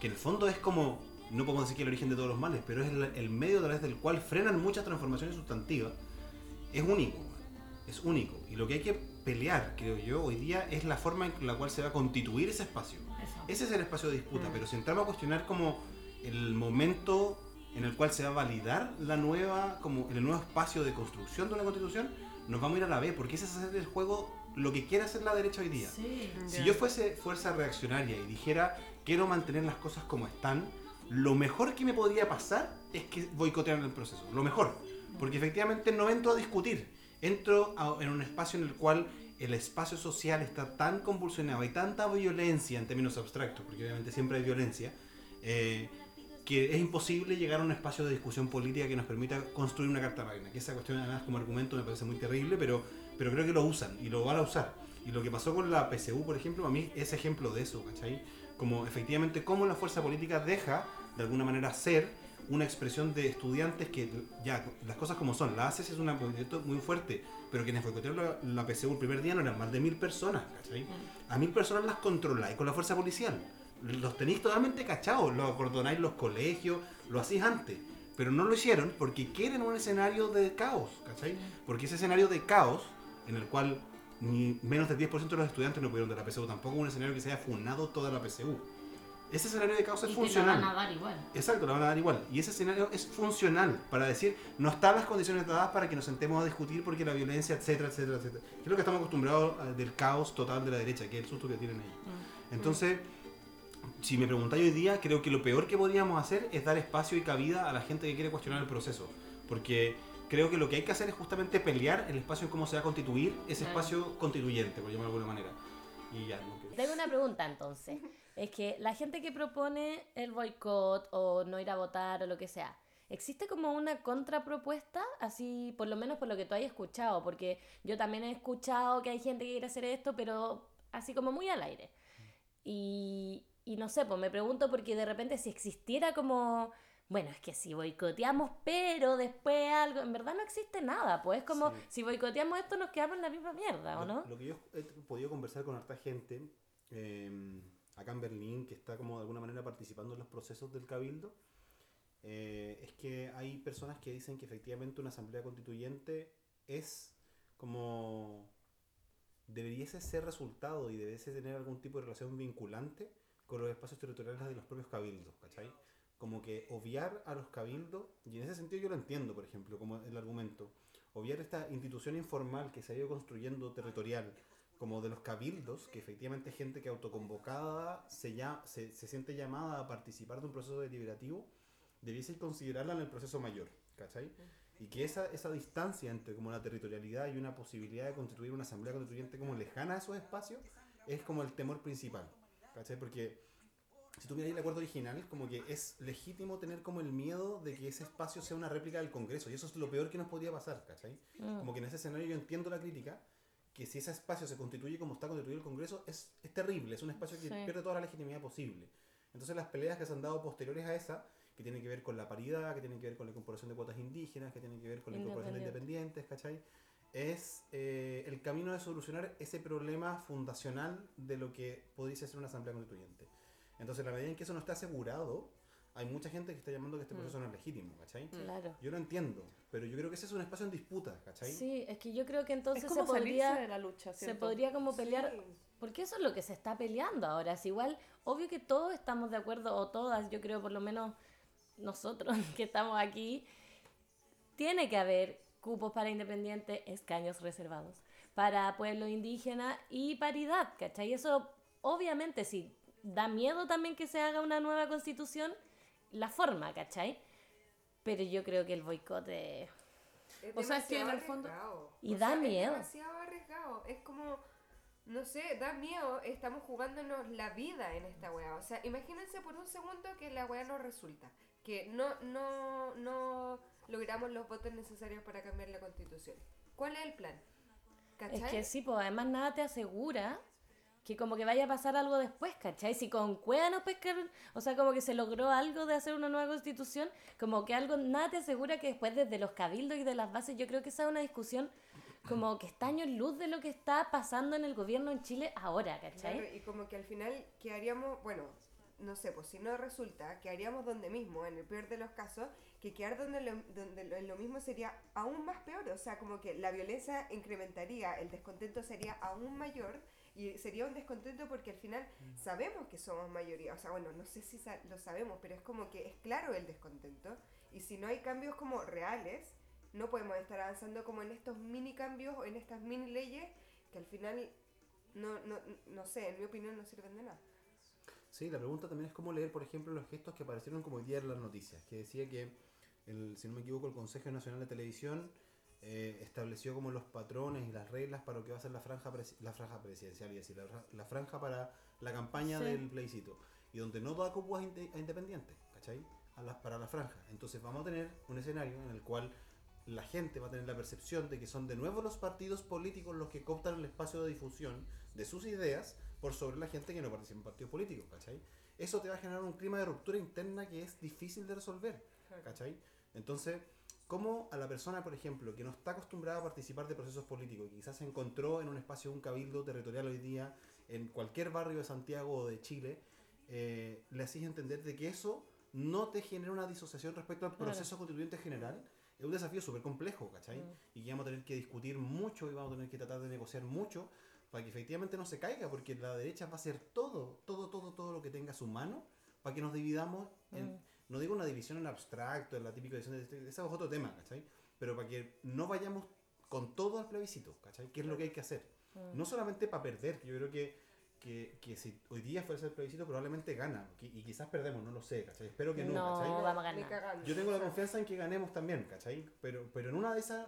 que en el fondo es como, no podemos decir que el origen de todos los males, pero es el, el medio a través del cual frenan muchas transformaciones sustantivas, es único, es único. Y lo que hay que pelear, creo yo, hoy día es la forma en la cual se va a constituir ese espacio. Eso. Ese es el espacio de disputa, Mm. pero si entramos a cuestionar como el momento en el cual se va a validar la nueva, como el nuevo espacio de construcción de una constitución, nos vamos a ir a la B, porque ese es hacer el juego lo que quiere hacer la derecha hoy día. Sí. Si yo fuese fuerza reaccionaria y dijera quiero mantener las cosas como están, lo mejor que me podría pasar es que boicotearan el proceso. Lo mejor. Porque efectivamente no entro a discutir. Entro a- en un espacio en el cual el espacio social está tan convulsionado, hay tanta violencia en términos abstractos, porque obviamente siempre hay violencia, eh, que es imposible llegar a un espacio de discusión política que nos permita construir una carta magna. Que esa cuestión además como argumento me parece muy terrible, pero, pero creo que lo usan y lo van a usar. Y lo que pasó con la PSU, por ejemplo, a mí es ejemplo de eso, ¿cachai? Como efectivamente cómo la fuerza política deja de alguna manera ser una expresión de estudiantes que ya, las cosas como son, la ACES es un movimiento muy fuerte, pero quienes boicotearon la, la PSU el primer día no eran más de mil personas. A mil personas las controláis con la fuerza policial. Los tenéis totalmente cachados, los acordonáis los colegios, lo hacéis antes. Pero no lo hicieron porque quieren un escenario de caos. Porque ese escenario de caos, en el cual ni menos del 10% de los estudiantes no pudieron de la PSU, tampoco un escenario que se haya funado toda la PSU. Ese escenario de caos es Y te lo funcional. van a dar igual. Exacto, la van a dar igual. Y ese escenario es funcional para decir, no están las condiciones dadas para que nos sentemos a discutir porque la violencia, etcétera, etcétera, etcétera. Creo que estamos acostumbrados al- del caos total de la derecha, que es el susto que tienen ellos. Entonces, si me preguntáis hoy día, creo que lo peor que podríamos hacer es dar espacio y cabida a la gente que quiere cuestionar el proceso. Porque creo que lo que hay que hacer es justamente pelear el espacio en cómo se va a constituir ese Ah. espacio constituyente, por llamarlo de alguna manera. Y ya, no quiero- Tengo una pregunta entonces. Es que la gente que propone el boicot o no ir a votar o lo que sea, ¿existe como una contrapropuesta? Así, por lo menos por lo que tú hayas escuchado, porque yo también he escuchado que hay gente que quiere hacer esto, pero así como muy al aire. Y, y no sé, pues me pregunto porque de repente si existiera como, bueno, es que si boicoteamos, pero después algo, en verdad no existe nada, pues es como, Sí. si boicoteamos esto nos quedamos en la misma mierda, ¿o Lo- no? Lo, que yo he podido conversar con harta gente eh, acá en Berlín, que está como de alguna manera participando en los procesos del cabildo, eh, es que hay personas que dicen que efectivamente una asamblea constituyente es como deberíase ser resultado y deberíase tener algún tipo de relación vinculante con los espacios territoriales de los propios cabildos, ¿cachai? Como que obviar a los cabildos, y en ese sentido yo lo entiendo, por ejemplo, como el argumento, obviar esta institución informal que se ha ido construyendo territorial, como de los cabildos, que efectivamente gente que autoconvocada se, ya, se, se siente llamada a participar de un proceso deliberativo, debiese considerarla en el proceso mayor, ¿cachai? Y que esa, esa distancia entre como la territorialidad y una posibilidad de constituir una asamblea constituyente como lejana a esos espacios es como el temor principal, ¿cachai? Porque si tú miras el acuerdo original, como que es legítimo tener como el miedo de que ese espacio sea una réplica del Congreso, y eso es lo peor que nos podría pasar, ¿cachai? Como que en ese escenario yo entiendo la crítica, que si ese espacio se constituye como está constituido el Congreso, es, es terrible, es un espacio que Sí. pierde toda la legitimidad posible. Entonces las peleas que se han dado posteriores a esa, que tienen que ver con la paridad, que tienen que ver con la incorporación de cuotas indígenas, que tienen que ver con la incorporación de Independiente. independientes, ¿cachai? Es eh, el camino de solucionar ese problema fundacional de lo que podría ser una asamblea constituyente. Entonces, en la medida en que eso no está asegurado, hay mucha gente que está llamando que este proceso no es legítimo, ¿cachai? Claro. Yo lo entiendo, pero yo creo que ese es un espacio en disputa, ¿cachai? Sí, es que yo creo que entonces es como se podría, de la lucha, se podría como pelear, Sí. porque eso es lo que se está peleando ahora. Es igual, obvio que todos estamos de acuerdo, o todas, yo creo por lo menos nosotros que estamos aquí, tiene que haber cupos para independientes, escaños reservados, para pueblos indígenas y paridad, ¿cachai? Eso obviamente sí, da miedo también que se haga una nueva constitución, la forma, ¿cachai? Pero yo creo que el boicot es... Es O sea, es que en el fondo- arriesgado. Y O da sea, miedo. Es demasiado arriesgado. Es como, no sé, da miedo. Estamos jugándonos la vida en esta weá. O sea, imagínense por un segundo que la weá no resulta. Que no, no, no logramos los votos necesarios para cambiar la constitución. ¿Cuál es el plan? ¿Cachai? Es que sí, pues además nada te asegura que como que vaya a pasar algo después, ¿cachai? Si con Cueva nos pescaron, o sea, como que se logró algo de hacer una nueva constitución, como que algo, nada te asegura que después desde los cabildos y de las bases, yo creo que esa es una discusión como que está años luz de lo que está pasando en el gobierno en Chile ahora, ¿cachai? Claro, y como que al final quedaríamos, bueno, no sé, pues si no resulta, quedaríamos donde mismo, en el peor de los casos, que quedar donde lo, donde lo, lo mismo sería aún más peor, o sea, como que la violencia incrementaría, el descontento sería aún mayor y sería un descontento porque al final sabemos que somos mayoría, o sea, bueno, no sé si sa- lo sabemos, pero es como que es claro el descontento y si no hay cambios como reales, no podemos estar avanzando como en estos mini cambios o en estas mini leyes que al final no, no, no sé, en mi opinión no sirven de nada. Sí, la pregunta también es cómo leer, por ejemplo, los gestos que aparecieron como hoy día en las noticias, que decía que, el, si no me equivoco, el Consejo Nacional de Televisión eh, estableció como los patrones y las reglas para lo que va a ser la franja, la franja presidencial, y decir, la, fra- la franja para la campaña Sí. del plebiscito, y donde no da cupos a independientes, ¿cachai? A las, para la franja. Entonces vamos a tener un escenario en el cual la gente va a tener la percepción de que son de nuevo los partidos políticos los que cooptan el espacio de difusión de sus ideas por sobre la gente que no participa en partidos políticos, ¿cachai? Eso te va a generar un clima de ruptura interna que es difícil de resolver, ¿cachai? Entonces, ¿cómo a la persona, por ejemplo, que no está acostumbrada a participar de procesos políticos, y quizás se encontró en un espacio de un cabildo territorial hoy día, en cualquier barrio de Santiago o de Chile, eh, le hacís entender de que eso no te genera una disociación respecto al proceso constituyente general? Es un desafío súper complejo, ¿cachai? Y que vamos a tener que discutir mucho y vamos a tener que tratar de negociar mucho para que efectivamente no se caiga, porque la derecha va a hacer todo, todo, todo, todo lo que tenga a su mano para que nos dividamos en, no digo una división en abstracto, en la típica división de ese es otro tema, ¿cachai? Pero para que no vayamos con todo al plebiscito, ¿cachai? ¿Qué es lo que hay que hacer? No solamente para perder, que yo creo que que, que si hoy día fuese el plebiscito probablemente gana. qui- Y quizás perdemos, no lo sé, ¿cachai? Espero que no, No, ¿cachai? vamos a ganar. Yo tengo la confianza en que ganemos también, ¿cachai? Pero, pero en una de esas,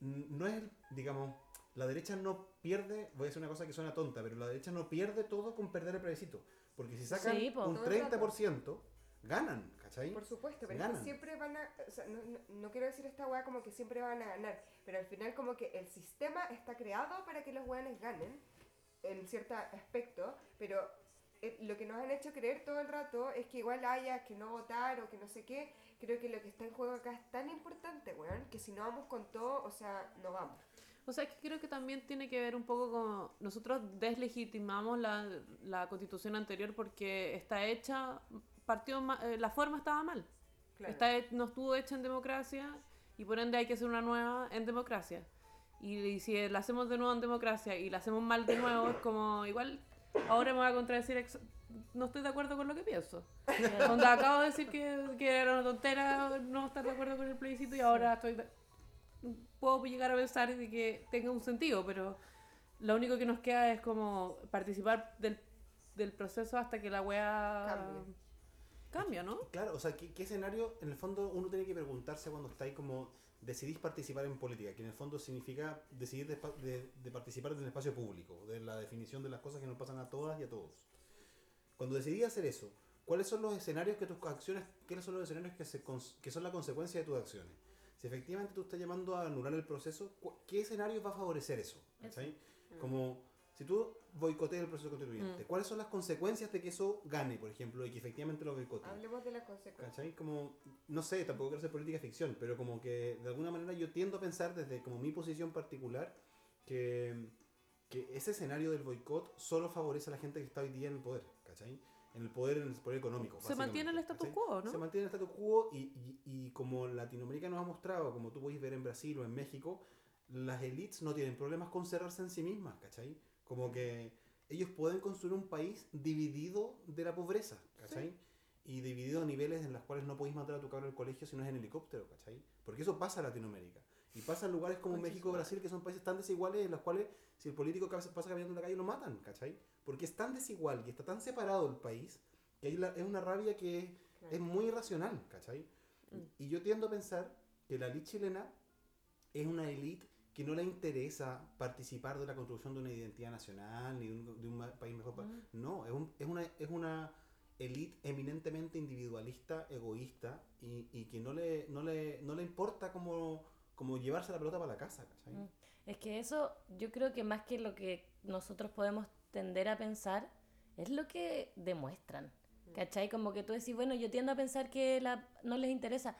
no es, digamos, la derecha no pierde, voy a decir una cosa que suena tonta, pero la derecha no pierde todo con perder el plebiscito. Porque si sacan Sí, po. un Todo el rato. 30%, ganan, ¿cachai? Por supuesto, pero es Ganan. que siempre van a. O sea, no, no- no quiero decir esta weá como que siempre van a ganar, pero al final, como que el sistema está creado para que los weones ganen, en cierto aspecto, pero eh, lo que nos han hecho creer todo el rato es que igual haya que no votar o que no sé qué. Creo que lo que está en juego acá es tan importante, weón, que si no vamos con todo, o sea, no vamos. O sea, que creo que también tiene que ver un poco con... Nosotros deslegitimamos la, la constitución anterior porque está hecha... Partió ma- eh, la forma estaba mal. Claro. Está, no estuvo hecha en democracia y por ende hay que hacer una nueva en democracia. Y, y si la hacemos de nuevo en democracia y la hacemos mal de nuevo, es como igual... Ahora me voy a contradecir, no estoy de acuerdo con lo que pienso. Onda, acabo de decir que, que era una tontera no estar de acuerdo con el plebiscito y ahora estoy de- puedo llegar a pensar de que tenga un sentido, pero lo único que nos queda es como participar del, del proceso hasta que la wea Cambie. Cambia, ¿no? Claro, o sea, ¿qué, qué escenario en el fondo uno tiene que preguntarse cuando está ahí como decidís participar en política? Que en el fondo significa decidir de, de- de participar en el espacio público, de la definición de las cosas que nos pasan a todas y a todos. Cuando decidí hacer eso, ¿cuáles son los escenarios que tus acciones, cuáles son los escenarios que, se, que son la consecuencia de tus acciones? Si efectivamente tú estás llamando a anular el proceso, ¿qué escenario va a favorecer eso? ¿Cachai? Como si tú boicoteas el proceso constituyente, ¿cuáles son las consecuencias de que eso gane, por ejemplo, y que efectivamente lo boicoteen? Hablemos de la consecuencia. ¿Cachai? Como, no sé, tampoco quiero hacer política ficción, pero como que de alguna manera yo tiendo a pensar desde como mi posición particular que, que ese escenario del boicot solo favorece a la gente que está hoy día en el poder, ¿cachai? En el poder, en el poder económico. Se mantiene el status quo, ¿no? Se mantiene el status quo y, y, y como Latinoamérica nos ha mostrado, como tú podéis ver en Brasil o en México, las élites no tienen problemas con cerrarse en sí mismas, ¿cachai? Como que ellos pueden construir un país dividido de la pobreza, ¿cachai? Y dividido a niveles en los cuales no podéis mandar a tu cabro al colegio si no es en helicóptero, ¿cachai? Porque eso pasa en Latinoamérica. Y pasa en lugares como México Brasil, que son países tan desiguales en los cuales si el político pasa caminando en la calle lo matan, ¿cachai? Porque es tan desigual y está tan separado el país que hay la- es una rabia que es, es muy irracional, ¿cachai? Y yo tiendo a pensar que la elite chilena es una élite que no le interesa participar de la construcción de una identidad nacional ni de un, de un país mejor. No, es, un- es una es una élite eminentemente individualista, egoísta y, y que no le, no le, no le importa como, como llevarse la pelota para la casa, ¿cachai? Mm. Es que eso, yo creo que más que lo que nosotros podemos tender a pensar, es lo que demuestran. ¿Cachai? Como que tú decís, bueno, yo tiendo a pensar que la, no les interesa.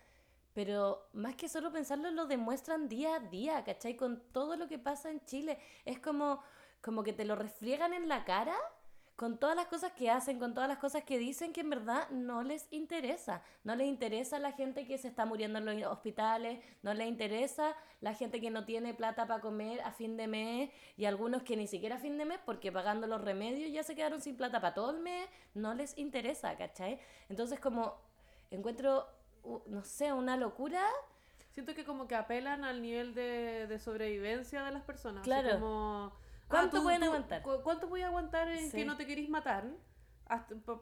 Pero más que solo pensarlo, lo demuestran día a día, ¿cachai? Con todo lo que pasa en Chile. Es como, como que te lo refriegan en la cara con todas las cosas que hacen, con todas las cosas que dicen que en verdad no les interesa. No les interesa la gente que se está muriendo en los hospitales, no les interesa la gente que no tiene plata para comer a fin de mes y algunos que ni siquiera a fin de mes porque pagando los remedios ya se quedaron sin plata para todo el mes, no les interesa, ¿cachai? Entonces como encuentro, no sé, una locura. Siento que como que apelan al nivel de, de sobrevivencia de las personas. Claro. como, ¿Cuánto pueden aguantar? cu- ¿Cuánto voy a aguantar en Sí. que no te querís matar?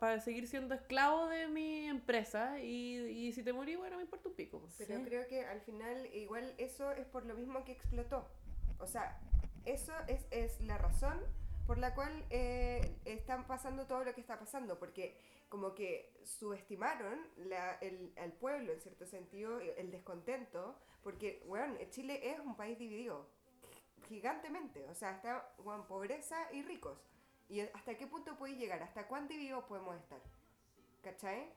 Para seguir siendo esclavo de mi empresa y, y si te morí, bueno, me importa un pico. Pero Sí. creo que al final igual eso es por lo mismo que explotó. O sea, eso es, es la razón por la cual eh, están pasando todo lo que está pasando, porque como que subestimaron la, el, al pueblo en cierto sentido, el descontento, porque, bueno, Chile es un país dividido gigantemente, o sea, está, bueno, pobreza y ricos. ¿Y hasta qué punto puede llegar? ¿Hasta cuán divididos podemos estar? ¿Cachai?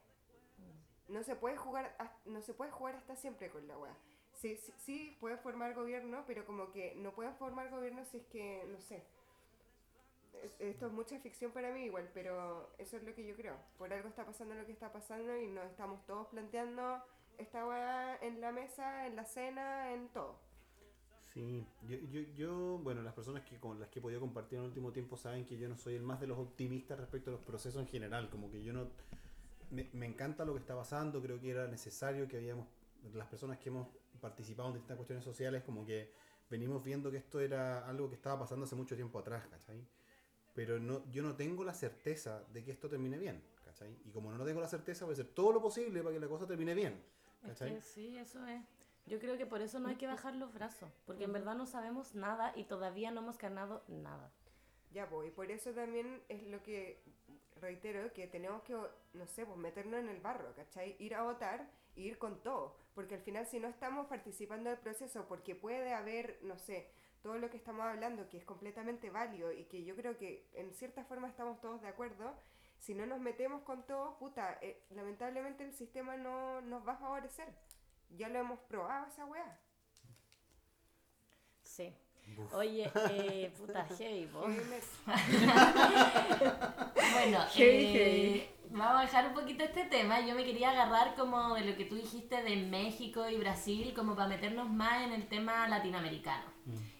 no se puede jugar no se puede jugar hasta siempre con la weá. Sí, sí, sí puede formar gobierno, pero como que no pueden formar gobierno si es que, no sé. Es- Esto es mucha ficción para mí igual, pero eso es lo que yo creo. Por algo está pasando lo que está pasando y nos estamos todos planteando esta weá en la mesa, en la cena, en todo. Sí, yo, yo, yo, bueno, las personas que con las que he podido compartir en el último tiempo saben que yo no soy el más de los optimistas respecto a los procesos en general, como que yo no... Me, me encanta lo que está pasando, creo que era necesario que habíamos, las personas que hemos participado en distintas cuestiones sociales, como que venimos viendo que esto era algo que estaba pasando hace mucho tiempo atrás, ¿cachai? Pero no, yo no tengo la certeza de que esto termine bien, ¿cachai? Y como no tengo la certeza, voy a hacer todo lo posible para que la cosa termine bien, Es ¿cachai? que sí, eso es. Yo creo que por eso no hay que bajar los brazos, porque en verdad no sabemos nada y todavía no hemos ganado nada. Ya, pues, y por eso también es lo que reitero, que tenemos que, no sé, pues meternos en el barro, ¿cachai? Ir a votar e ir con todo, porque al final si no estamos participando del proceso, porque puede haber, no sé, todo lo que estamos hablando, que es completamente válido y que yo creo que en cierta forma estamos todos de acuerdo, si no nos metemos con todo, puta, eh, lamentablemente el sistema no nos va a favorecer. Ya lo hemos probado esa weá. Sí. Oye, eh, puta, heavy. Bueno, eh, vamos a dejar un poquito este tema. Yo me quería agarrar como de lo que tú dijiste de México y Brasil, como para meternos más en el tema latinoamericano.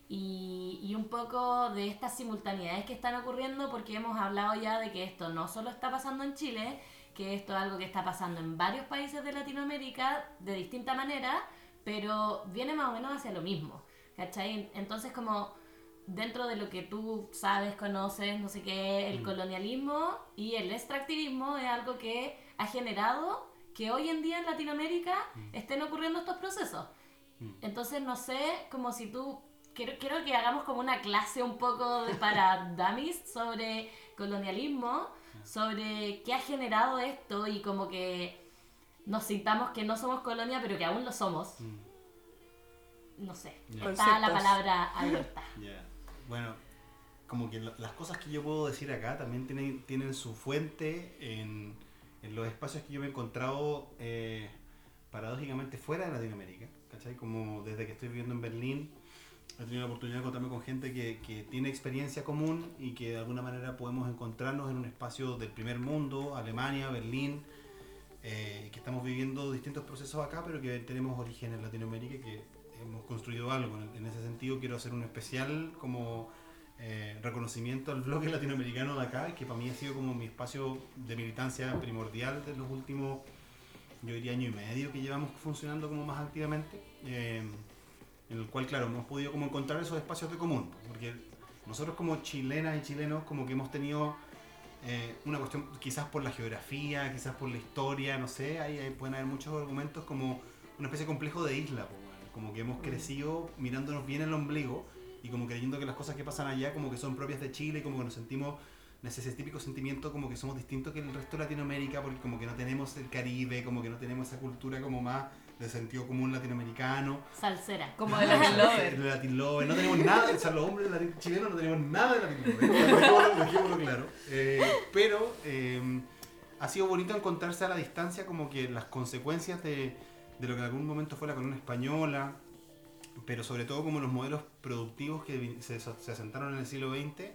Y, y un poco de estas simultaneidades que están ocurriendo, porque hemos hablado ya de que esto no solo está pasando en Chile, que esto es algo que está pasando en varios países de Latinoamérica de distinta manera, pero viene más o menos hacia lo mismo. ¿Cachai? Entonces como dentro de lo que tú sabes, conoces, no sé qué, el colonialismo y el extractivismo es algo que ha generado que hoy en día en Latinoamérica estén ocurriendo estos procesos. Entonces, no sé, como si tú, quiero, quiero que hagamos como una clase un poco de, para dummies sobre colonialismo, sobre qué ha generado esto y como que nos sintamos que no somos colonia, pero que aún lo somos. No sé, Ya. está la palabra abierta. Ya. Bueno, como que lo- las cosas que yo puedo decir acá también tienen, tienen su fuente en, en los espacios que yo me he encontrado eh, paradójicamente fuera de Latinoamérica, ¿cachai? Como desde que estoy viviendo en Berlín, he tenido la oportunidad de encontrarme con gente que, que tiene experiencia común y que de alguna manera podemos encontrarnos en un espacio del primer mundo, Alemania, Berlín, eh, que estamos viviendo distintos procesos acá, pero que tenemos origen en Latinoamérica y que hemos construido algo. En ese sentido quiero hacer un especial como eh, reconocimiento al bloque latinoamericano de acá, que para mí ha sido como mi espacio de militancia primordial de los últimos, yo diría año y medio que llevamos funcionando como más activamente. eh, en el cual, claro, hemos podido como encontrar esos espacios de común, porque nosotros como chilenas y chilenos como que hemos tenido eh, una cuestión, quizás por la geografía, quizás por la historia, no sé, ahí, ahí pueden haber muchos argumentos como una especie de complejo de isla, como que hemos crecido mirándonos bien el ombligo y como creyendo que las cosas que pasan allá como que son propias de Chile, como que nos sentimos ese típico sentimiento como que somos distintos que el resto de Latinoamérica porque como que no tenemos el Caribe, como que no tenemos esa cultura como más de sentido común latinoamericano. Salsera. Como de Latin Lover. De Latin Lover. No tenemos nada, o sea, los hombres chilenos no tenemos nada de Latin Lover. Dejémoslo- claro. Eh, pero eh, ha sido bonito encontrarse a la distancia como que las consecuencias de, de lo que en algún momento fue la corona española, pero sobre todo como los modelos productivos que se, se asentaron en el siglo XX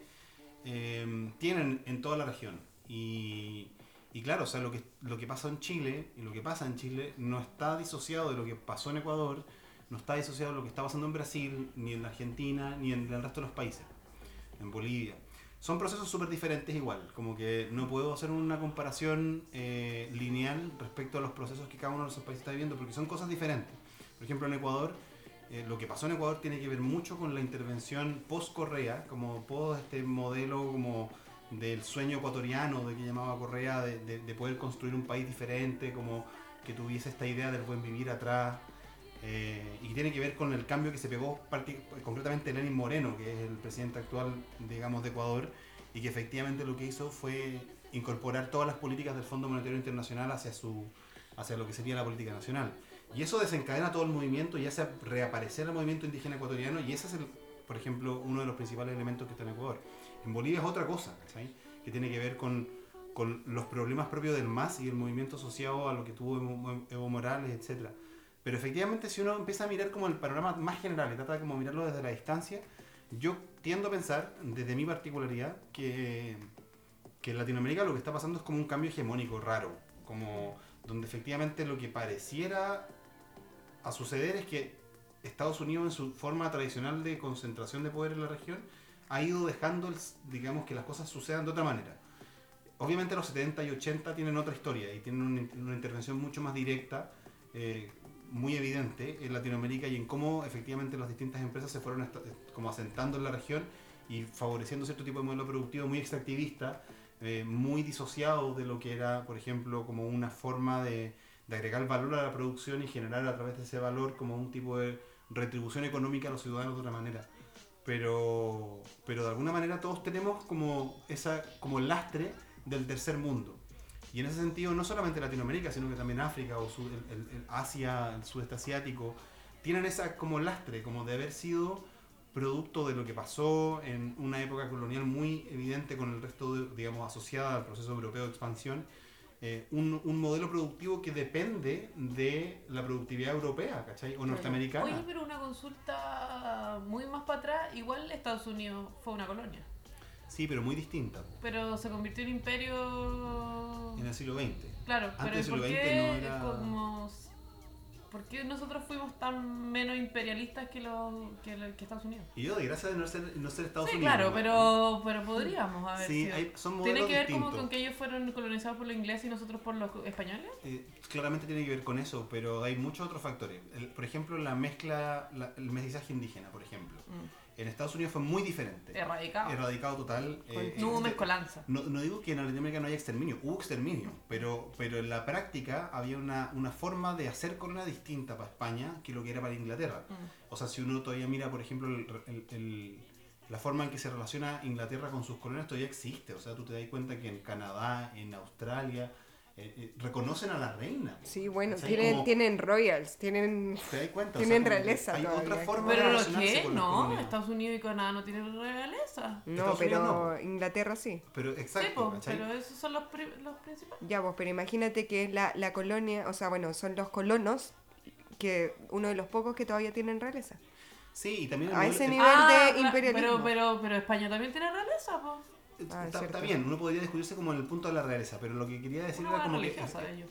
eh, tienen en toda la región. Y, y claro, o sea, lo que, lo que pasa en Chile y lo que pasa en Chile no está disociado de lo que pasó en Ecuador, no está disociado de lo que está pasando en Brasil, ni en la Argentina, ni en el resto de los países, en Bolivia. Son procesos súper diferentes igual, como que no puedo hacer una comparación eh, lineal respecto a los procesos que cada uno de esos países está viviendo, porque son cosas diferentes. Por ejemplo, en Ecuador, eh, lo que pasó en Ecuador tiene que ver mucho con la intervención post-Correa, como post este modelo como del sueño ecuatoriano de que llamaba Correa, de, de- de poder construir un país diferente, como que tuviese esta idea del buen vivir atrás, eh, y tiene que ver con el cambio que se pegó concretamente Lenin Moreno, que es el presidente actual, digamos, de Ecuador, y que efectivamente lo que hizo fue incorporar todas las políticas del Fondo Monetario Internacional hacia su hacia lo que sería la política nacional. Y eso desencadena todo el movimiento y hace reaparecer el movimiento indígena ecuatoriano y ese es, por ejemplo, uno de los principales elementos que está en Ecuador. En Bolivia es otra cosa, ¿cachai? que tiene que ver con, con los problemas propios del MAS y el movimiento asociado a lo que tuvo Evo, Evo Morales, etc. Pero efectivamente si uno empieza a mirar como el panorama más general y trata de como mirarlo desde la distancia, yo tiendo a pensar, desde mi particularidad, que, que en Latinoamérica lo que está pasando es como un cambio hegemónico raro, como donde efectivamente lo que pareciera a suceder es que Estados Unidos en su forma tradicional de concentración de poder en la región ha ido dejando, digamos, que las cosas sucedan de otra manera. Obviamente los 70 y 80 tienen otra historia y tienen una, intervención mucho más directa, eh, muy evidente en Latinoamérica y en cómo efectivamente las distintas empresas se fueron como asentando en la región y favoreciendo cierto tipo de modelo productivo muy extractivista, eh, muy disociado de lo que era, por ejemplo, como una forma de, de agregar valor a la producción y generar a través de ese valor como un tipo de retribución económica a los ciudadanos de otra manera. Pero, pero de alguna manera todos tenemos como esa como lastre del tercer mundo. Y en ese sentido, no solamente Latinoamérica, sino que también África o el Asia, el sudeste asiático, tienen esa como lastre, como de haber sido producto de lo que pasó en una época colonial muy evidente con el resto, de, digamos, asociada al proceso europeo de expansión, eh, un, un modelo productivo que depende de la productividad europea, ¿cachai? O norteamericana. Oye, pero una consulta muy más para atrás, igual Estados Unidos fue una colonia, Sí, pero muy distinta, pero se convirtió en imperio... en el siglo XX. Claro, Antes pero ¿por qué, XX no era- como- ¿por qué nosotros fuimos tan menos imperialistas que, los, que, Estados Unidos? Y yo, de gracia de no ser, no ser Estados Sí, Unidos. claro, pero, pero podríamos haber Sí, sido. hay- son ¿Tiene que ver como con que ellos fueron colonizados por los ingleses y nosotros por los españoles? Eh, claramente tiene que ver con eso, pero hay muchos otros factores. El- por ejemplo, la mezcla, la- el mestizaje indígena, por ejemplo. En Estados Unidos fue muy diferente. Erradicado. Erradicado total. eh, no hubo mezcolanza. No, no digo que en Latinoamérica no haya exterminio, hubo exterminio, pero, pero en la práctica había una, una forma de hacer colonia distinta para España que lo que era para Inglaterra. O sea, si uno todavía mira, por ejemplo, el- el- el- la forma en que se relaciona Inglaterra con sus colonias todavía existe. O sea, tú te das cuenta que en Canadá, en Australia, eh, eh, reconocen a la reina. Sí, bueno, tienen, Como- tienen royals, tienen... ¿Te das cuenta? tienen que realeza Hay todavía. otra forma ¿Pero de lo relacionarse qué? con las No. Estados Unidos y Canadá no tienen realeza. No, Estados pero Inglaterra sí. Pero Sí, exacto, po, ¿cachai? pero esos son los, pri- los principales. Ya vos, pero imagínate que es la, la colonia, o sea, bueno, son los colonos, que uno de los pocos que todavía tienen realeza. Sí, y también A ese el- nivel de claro, imperialismo. Pero, pero, pero España también tiene realeza, pues. Ah, está, cierto. está bien, uno podría discutirse como en el punto de la realeza, pero lo que quería decir Una era como que... religiosa de ellos.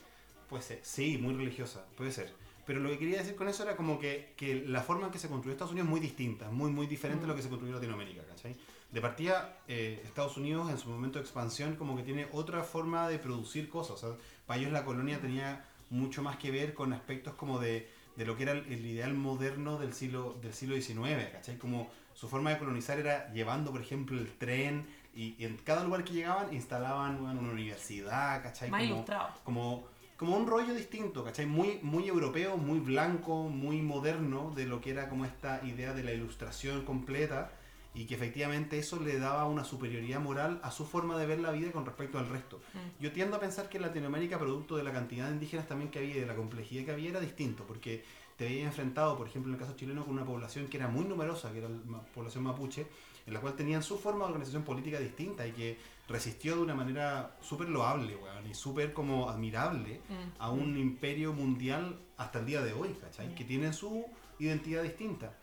Puede ser, sí, muy religiosa, puede ser. Pero lo que quería decir con eso era como que, que la forma en que se construyó Estados Unidos es muy distinta, muy, muy diferente a lo que se construyó en Latinoamérica, ¿cachai? De partida, eh, Estados Unidos en su momento de expansión como que tiene otra forma de producir cosas. O sea, para ellos la colonia tenía mucho más que ver con aspectos como de, de lo que era el, el ideal moderno del siglo, del siglo XIX, ¿cachai? Como su forma de colonizar era llevando, por ejemplo, el tren y, y en cada lugar que llegaban instalaban bueno, una universidad, ¿cachai? Más Como- ilustrado. como, como un rollo distinto, ¿cachai? Muy, muy europeo, muy blanco, muy moderno de lo que era como esta idea de la ilustración completa y que efectivamente eso le daba una superioridad moral a su forma de ver la vida con respecto al resto. Yo tiendo a pensar que en Latinoamérica, producto de la cantidad de indígenas también que había y de la complejidad que había, era distinto, porque te había enfrentado, por ejemplo, en el caso chileno, con una población que era muy numerosa, que era la población mapuche, en la cual tenían su forma de organización política distinta y que resistió de una manera súper loable, weón, y súper como admirable a un imperio mundial hasta el día de hoy, ¿cachai? Que tienen su identidad distinta.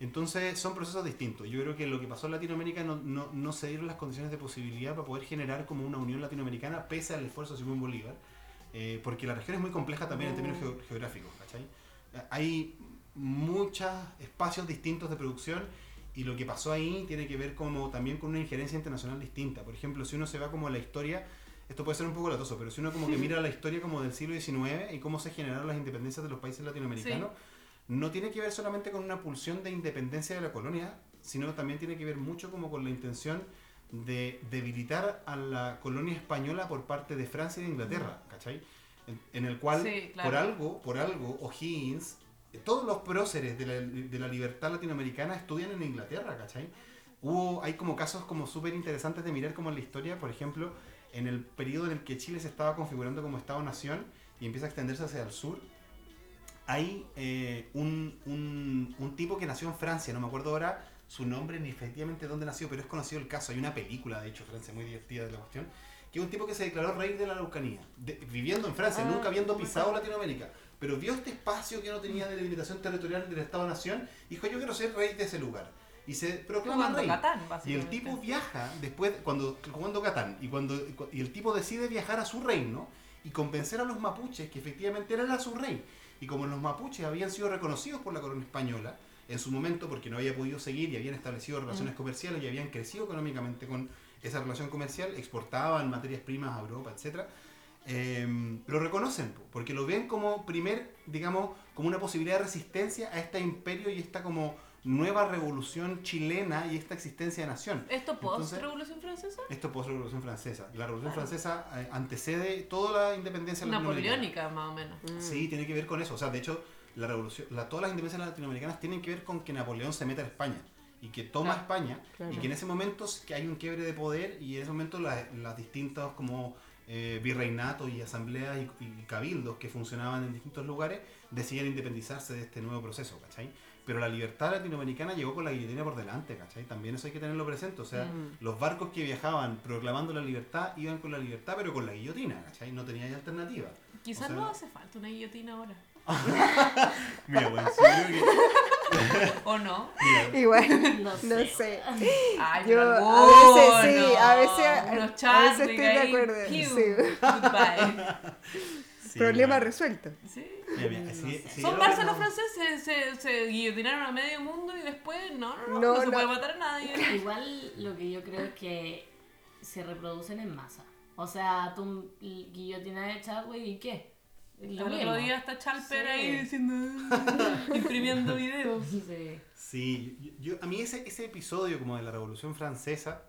Entonces son procesos distintos. Yo creo que lo que pasó en Latinoamérica no, no, no se dieron las condiciones de posibilidad para poder generar como una unión latinoamericana pese al esfuerzo de Simón Bolívar, eh, porque la región es muy compleja también en términos geo- geográficos, ¿cachai? Hay muchos espacios distintos de producción y lo que pasó ahí tiene que ver como también con una injerencia internacional distinta. Por ejemplo, si uno se va como a la historia, esto puede ser un poco latoso, pero si uno como que mira la historia como del siglo XIX y cómo se generaron las independencias de los países latinoamericanos, no tiene que ver solamente con una pulsión de independencia de la colonia, sino también tiene que ver mucho como con la intención de debilitar a la colonia española por parte de Francia y de Inglaterra, ¿cachai? En, en el cual, Sí, claro. por algo, por algo, O'Higgins, todos los próceres de la, de la libertad latinoamericana estudian en Inglaterra, ¿cachai? Hubo, hay como casos como súper interesantes de mirar como en la historia, por ejemplo, en el periodo en el que Chile se estaba configurando como Estado-Nación y empieza a extenderse hacia el sur, hay eh, un, un, un tipo que nació en Francia, no me acuerdo ahora su nombre ni efectivamente dónde nació, pero es conocido el caso. Hay una película, de hecho, Francia, muy divertida de la cuestión, que es un tipo que se declaró rey de la Araucanía, de- viviendo en Francia, Ah, nunca habiendo pisado. Latinoamérica, pero vio este espacio que no tenía de delimitación territorial del Estado-Nación y dijo, yo quiero ser rey de ese lugar. Y se proclama rey. Catán, Y el tipo viaja después, cuando jugando Catán, y cuando y el tipo decide viajar a su reino y convencer a los mapuches que efectivamente era su rey. Y como los mapuches habían sido reconocidos por la corona española en su momento, porque no había podido seguir y habían establecido relaciones comerciales y habían crecido económicamente con esa relación comercial, exportaban materias primas a Europa, etcétera, eh, lo reconocen, po, porque lo ven como primer, digamos, como una posibilidad de resistencia a este imperio y esta como nueva revolución chilena y esta existencia de nación. ¿Esto post-Revolución Francesa? Esto post-revolución francesa. La revolución francesa eh, antecede toda la independencia latinoamericana. Napoleónica, más o menos. Sí, tiene que ver con eso. O sea, de hecho, la revolución, la, todas las independencias latinoamericanas tienen que ver con que Napoleón se meta a España y que toma Claro. España Claro. y que en ese momento que hay un quiebre de poder y en ese momento la- las distintas como eh, virreinatos y asambleas y, y cabildos que funcionaban en distintos lugares deciden independizarse de este nuevo proceso, ¿cachai? Pero la libertad latinoamericana llegó con la guillotina por delante, ¿cachai? También eso hay que tenerlo presente. O sea, los barcos que viajaban proclamando la libertad iban con la libertad, pero con la guillotina, ¿cachai? No tenía alternativa. Quizás O sea, no hace falta una guillotina ahora. Mira, bueno, sí, yo creo que- ¿O no? Igual, No no sé. sé. Ay, Yo pero a veces sí, a veces, a veces estoy de acuerdo. piu, Sí. goodbye. sí, Problema resuelto. Sí. Mira, mira, si- si Son Barça no- los franceses, se, se guillotinaron a medio mundo y después no, no, no, No, no, se no. puede matar a nadie. Igual lo que yo creo es que se reproducen en masa. O sea, tú guillotina de Chadwick y qué? El otro mismo. día está Chalper Sí. ahí diciendo, imprimiendo videos. Sí. Sí, yo, yo- a mí ese, ese episodio como de la Revolución Francesa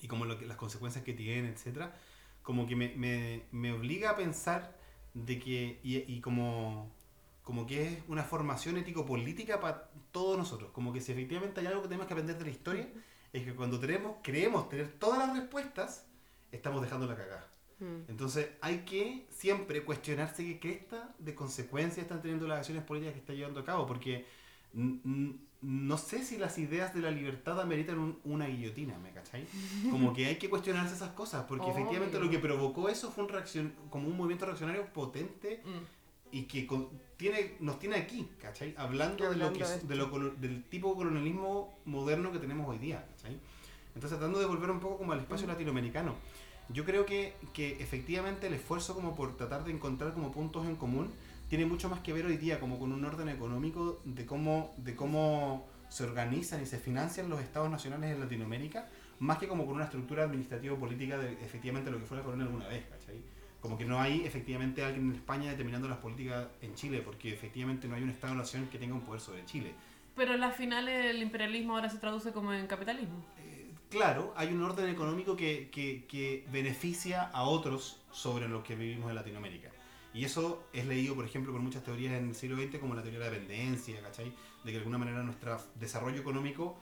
y como lo que, las consecuencias que tiene, etcétera, como que me, me, me obliga a pensar de que, y, y como, como que es una formación ético-política para todos nosotros, como que si efectivamente hay algo que tenemos que aprender de la historia, es que cuando tenemos, creemos tener todas las respuestas, estamos dejando la cagada. Mm. Entonces hay que siempre cuestionarse qué cresta de consecuencias están teniendo las acciones políticas que está llevando a cabo, porque no sé si las ideas de la libertad ameritan un- una guillotina, ¿me cachai? Como que hay que cuestionarse esas cosas, porque efectivamente lo que provocó eso fue un reacción, como un movimiento reaccionario potente Mm. y que con- tiene, nos tiene aquí, ¿cachai? Hablando, de, lo Hablando que, de de lo del tipo de colonialismo moderno que tenemos hoy día, ¿cachai? Entonces tratando de volver un poco como al espacio latinoamericano. Yo creo que, que efectivamente el esfuerzo como por tratar de encontrar como puntos en común tiene mucho más que ver hoy día como con un orden económico de cómo, de cómo se organizan y se financian los estados nacionales en Latinoamérica, más que como con una estructura administrativo-política de efectivamente lo que fue la colonia alguna vez, ¿cachai? Como que no hay efectivamente alguien en España determinando las políticas en Chile, porque efectivamente no hay un estado-nación que tenga un poder sobre Chile. Pero en las finales el imperialismo ahora se traduce como en capitalismo. Claro, hay un orden económico que, que- que beneficia a otros sobre lo que vivimos en Latinoamérica. Y eso es leído, por ejemplo, por muchas teorías en el siglo XX, como la teoría de la dependencia, ¿cachai? De que de alguna manera nuestro desarrollo económico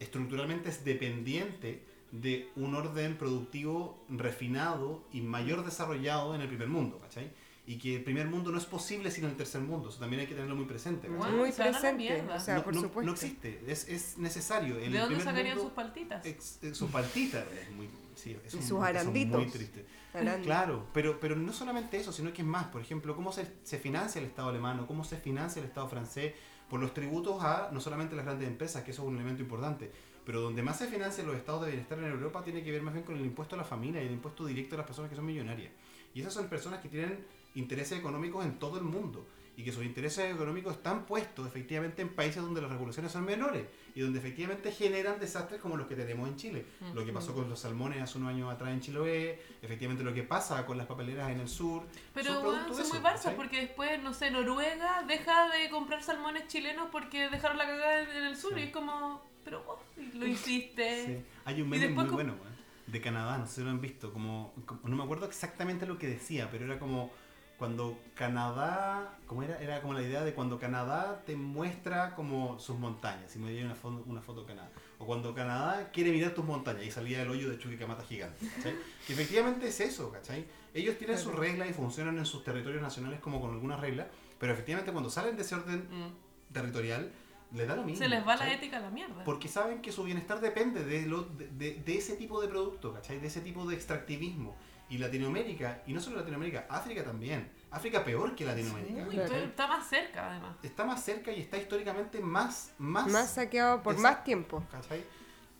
estructuralmente es dependiente de un orden productivo refinado y mayor desarrollado en el primer mundo, ¿cachai? Y que el primer mundo no es posible sin el tercer mundo, eso también hay que tenerlo muy presente. Bueno, Muy presente, mierda. o sea, no, por no- supuesto. no existe, es, es necesario. En ¿De el dónde sacarían mundo- sus paltitas? Ex- eh, su paltita es muy sí, es Y un- sus eso es aranditos. muy triste claro pero pero no solamente eso sino que es más por ejemplo cómo se, se financia el Estado alemán o cómo se financia el Estado francés por los tributos a no solamente las grandes empresas que eso es un elemento importante pero donde más se financian los estados de bienestar en Europa tiene que ver más bien con el impuesto a la familia y el impuesto directo a las personas que son millonarias y esas son personas que tienen intereses económicos en todo el mundo y que sus intereses económicos están puestos efectivamente en países donde las regulaciones son menores y donde efectivamente generan desastres como los que tenemos en Chile. Lo que pasó con los salmones hace unos años atrás en Chiloé, efectivamente lo que pasa con las papeleras en el sur. Pero son bueno, muy ¿cachai? porque después, no sé, Noruega deja de comprar salmones chilenos porque dejaron la cagada en, el sur y es como, pero vos lo hiciste. Sí. Hay un meme después muy bueno de Canadá, no sé si lo han visto, como, como- no me acuerdo exactamente lo que decía, pero era como cuando Canadá, ¿cómo era? Era como la idea de cuando Canadá te muestra como sus montañas, si me dio una foto, una foto de Canadá, o cuando Canadá quiere mirar tus montañas y salía el hoyo de Chuquicamata gigante, ¿cachai? Que efectivamente es eso, ¿cachai? Ellos tienen sus reglas y funcionan en sus territorios nacionales como con algunas reglas, pero efectivamente cuando salen de ese orden Mm. territorial, les da lo mismo. Se les va la ¿cachai? ética a la mierda. Porque saben que su bienestar depende de, lo, de, de- de ese tipo de producto, ¿cachai? De ese tipo de extractivismo. Y Latinoamérica, y no solo Latinoamérica, África también. África peor que Latinoamérica. Pero está más cerca además. Está más cerca y está históricamente más... Más, Más saqueado por más tiempo. ¿cachai?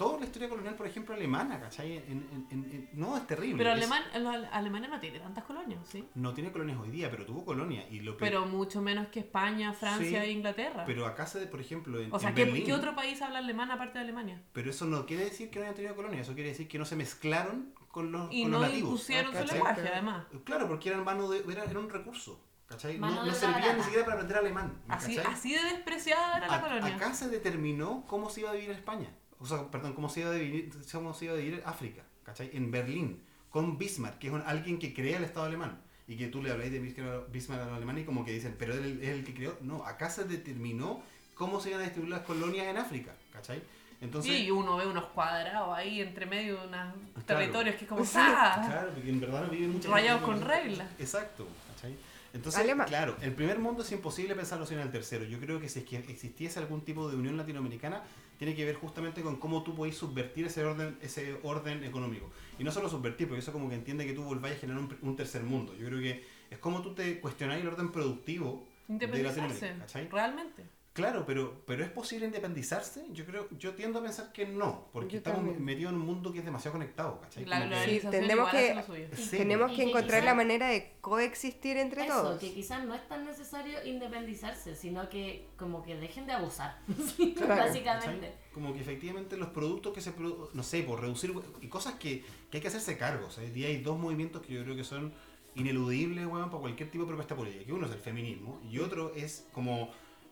Toda la historia colonial, por ejemplo, alemana, ¿cachai? En- en- en- en- no, es terrible. Pero es- Aleman, Alemania no tiene tantas colonias, ¿sí? No tiene colonias hoy día, pero tuvo colonias. Y lo que- Pero mucho menos que España, Francia Sí, e Inglaterra. pero acá se, por ejemplo, en, o sea, en ¿qué, Berlín... qué otro país habla alemán aparte de Alemania? Pero eso no quiere decir que no hayan tenido colonias, eso quiere decir que no se mezclaron con los, Y con no los nativos. impusieron su lenguaje, además. Claro, porque eran mano de, era, era un recurso. ¿cachai? No, servía ni siquiera para aprender alemán. ¿me Así, así de despreciada era la A- colonia. Acá se determinó cómo se iba a vivir España. O sea, perdón, cómo se iba a vivir, cómo se iba a vivir África, ¿cachai? En Berlín, con Bismarck, que es un- alguien que crea el Estado alemán. Y que tú le habláis de Bismarck Bismarck a los alemanes y como que dicen, pero él es el que creó. No, acá se determinó cómo se iban a distribuir las colonias en África, ¿cachai? Entonces, Sí, y uno ve unos cuadrados ahí entre medio de unos Claro. territorios que es como ¡ah! Claro, porque en verdad no viven mucha Rayados con reglas. Exacto, ¿cachai? Entonces, Alemán. claro, el primer mundo es imposible pensarlo sin el tercero. Yo creo que si es que existiese algún tipo de unión latinoamericana, tiene que ver justamente con cómo tú podéis subvertir ese orden, ese orden económico. Y no solo subvertir, porque eso como que entiende que tú volváis a generar un, un tercer mundo. Yo creo que es como tú te cuestionáis el orden productivo de Latinoamérica, ¿cachai? realmente. Claro, pero, pero ¿es posible independizarse? Yo creo, yo tiendo a pensar que no, porque Yo estamos también. metidos en un mundo que es demasiado conectado, ¿cachai? La globalización tenemos igual que- hace lo suyo. Sí, Tenemos Y que que encontrar quizá- la manera de coexistir entre Eso, todos. que quizás no es tan necesario independizarse, sino que como que dejen de abusar, Claro, básicamente. ¿cachai? Como que efectivamente los productos que se producen, no sé, por reducir y cosas que, que hay que hacerse cargo. O sea, hoy día hay dos movimientos que yo creo que son ineludibles, weón, para cualquier tipo de propuesta política. Que uno es el feminismo y otro es como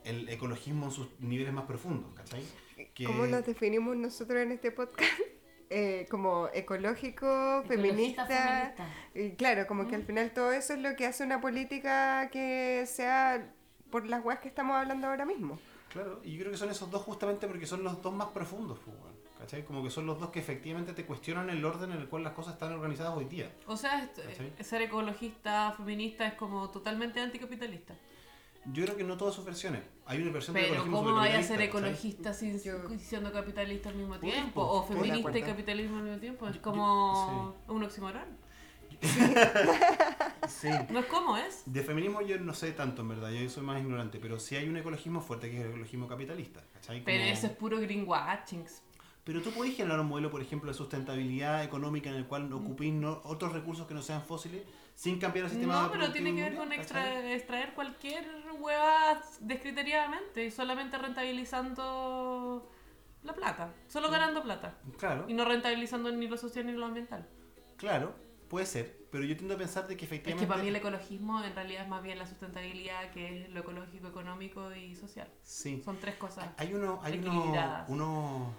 el ecologismo en sus niveles más profundos, ¿cachai? Que- ¿Cómo nos definimos nosotros en este podcast? Eh, como ecológico, Ecologista, feminista. feminista. Y claro, como que al final todo eso es lo que hace una política que sea por las weas que estamos hablando ahora mismo. Claro, y yo creo que son esos dos justamente porque son los dos más profundos, pues, ¿cachai? Como que son los dos que efectivamente te cuestionan el orden en el cual las cosas están organizadas hoy día. O sea, eh, ser ecologista, feminista es como totalmente anticapitalista. Yo creo que no todas sus versiones. Hay una versión de Pero ecologismo ¿cómo vaya a ser ecologista sin siendo capitalista al mismo tiempo? po, O de feminista y capitalismo al mismo tiempo. Es Yo- como un oxímoron. Sí. No es como es. De feminismo yo no sé tanto, en verdad, yo soy más ignorante, pero sí hay un ecologismo fuerte que es el ecologismo capitalista, ¿cachai? Pero Como- eso es puro greenwashing. Pero tú puedes generar un modelo, por ejemplo, de sustentabilidad económica en el cual ocupéis no- otros recursos que no sean fósiles sin cambiar el sistema No, pero tiene que ver con mundial, extra- ¿cachai? extraer cualquier hueva descriteriadamente y solamente rentabilizando la plata. Solo ganando plata. Claro, Y no rentabilizando ni lo social ni lo ambiental. claro, puede ser, pero yo tiendo a pensar de que Es que efectivamente... para mí el ecologismo en realidad es más bien la sustentabilidad que es lo ecológico, económico y social. Sí. Son tres cosas. Hay uno, hay uno, uno,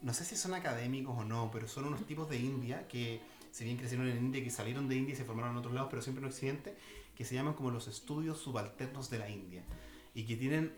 no sé si son académicos o no, pero son unos tipos de India que, si bien crecieron en India, que salieron de India y se formaron en otros lados, pero siempre en Occidente, que se llaman como los estudios subalternos de la India y que tienen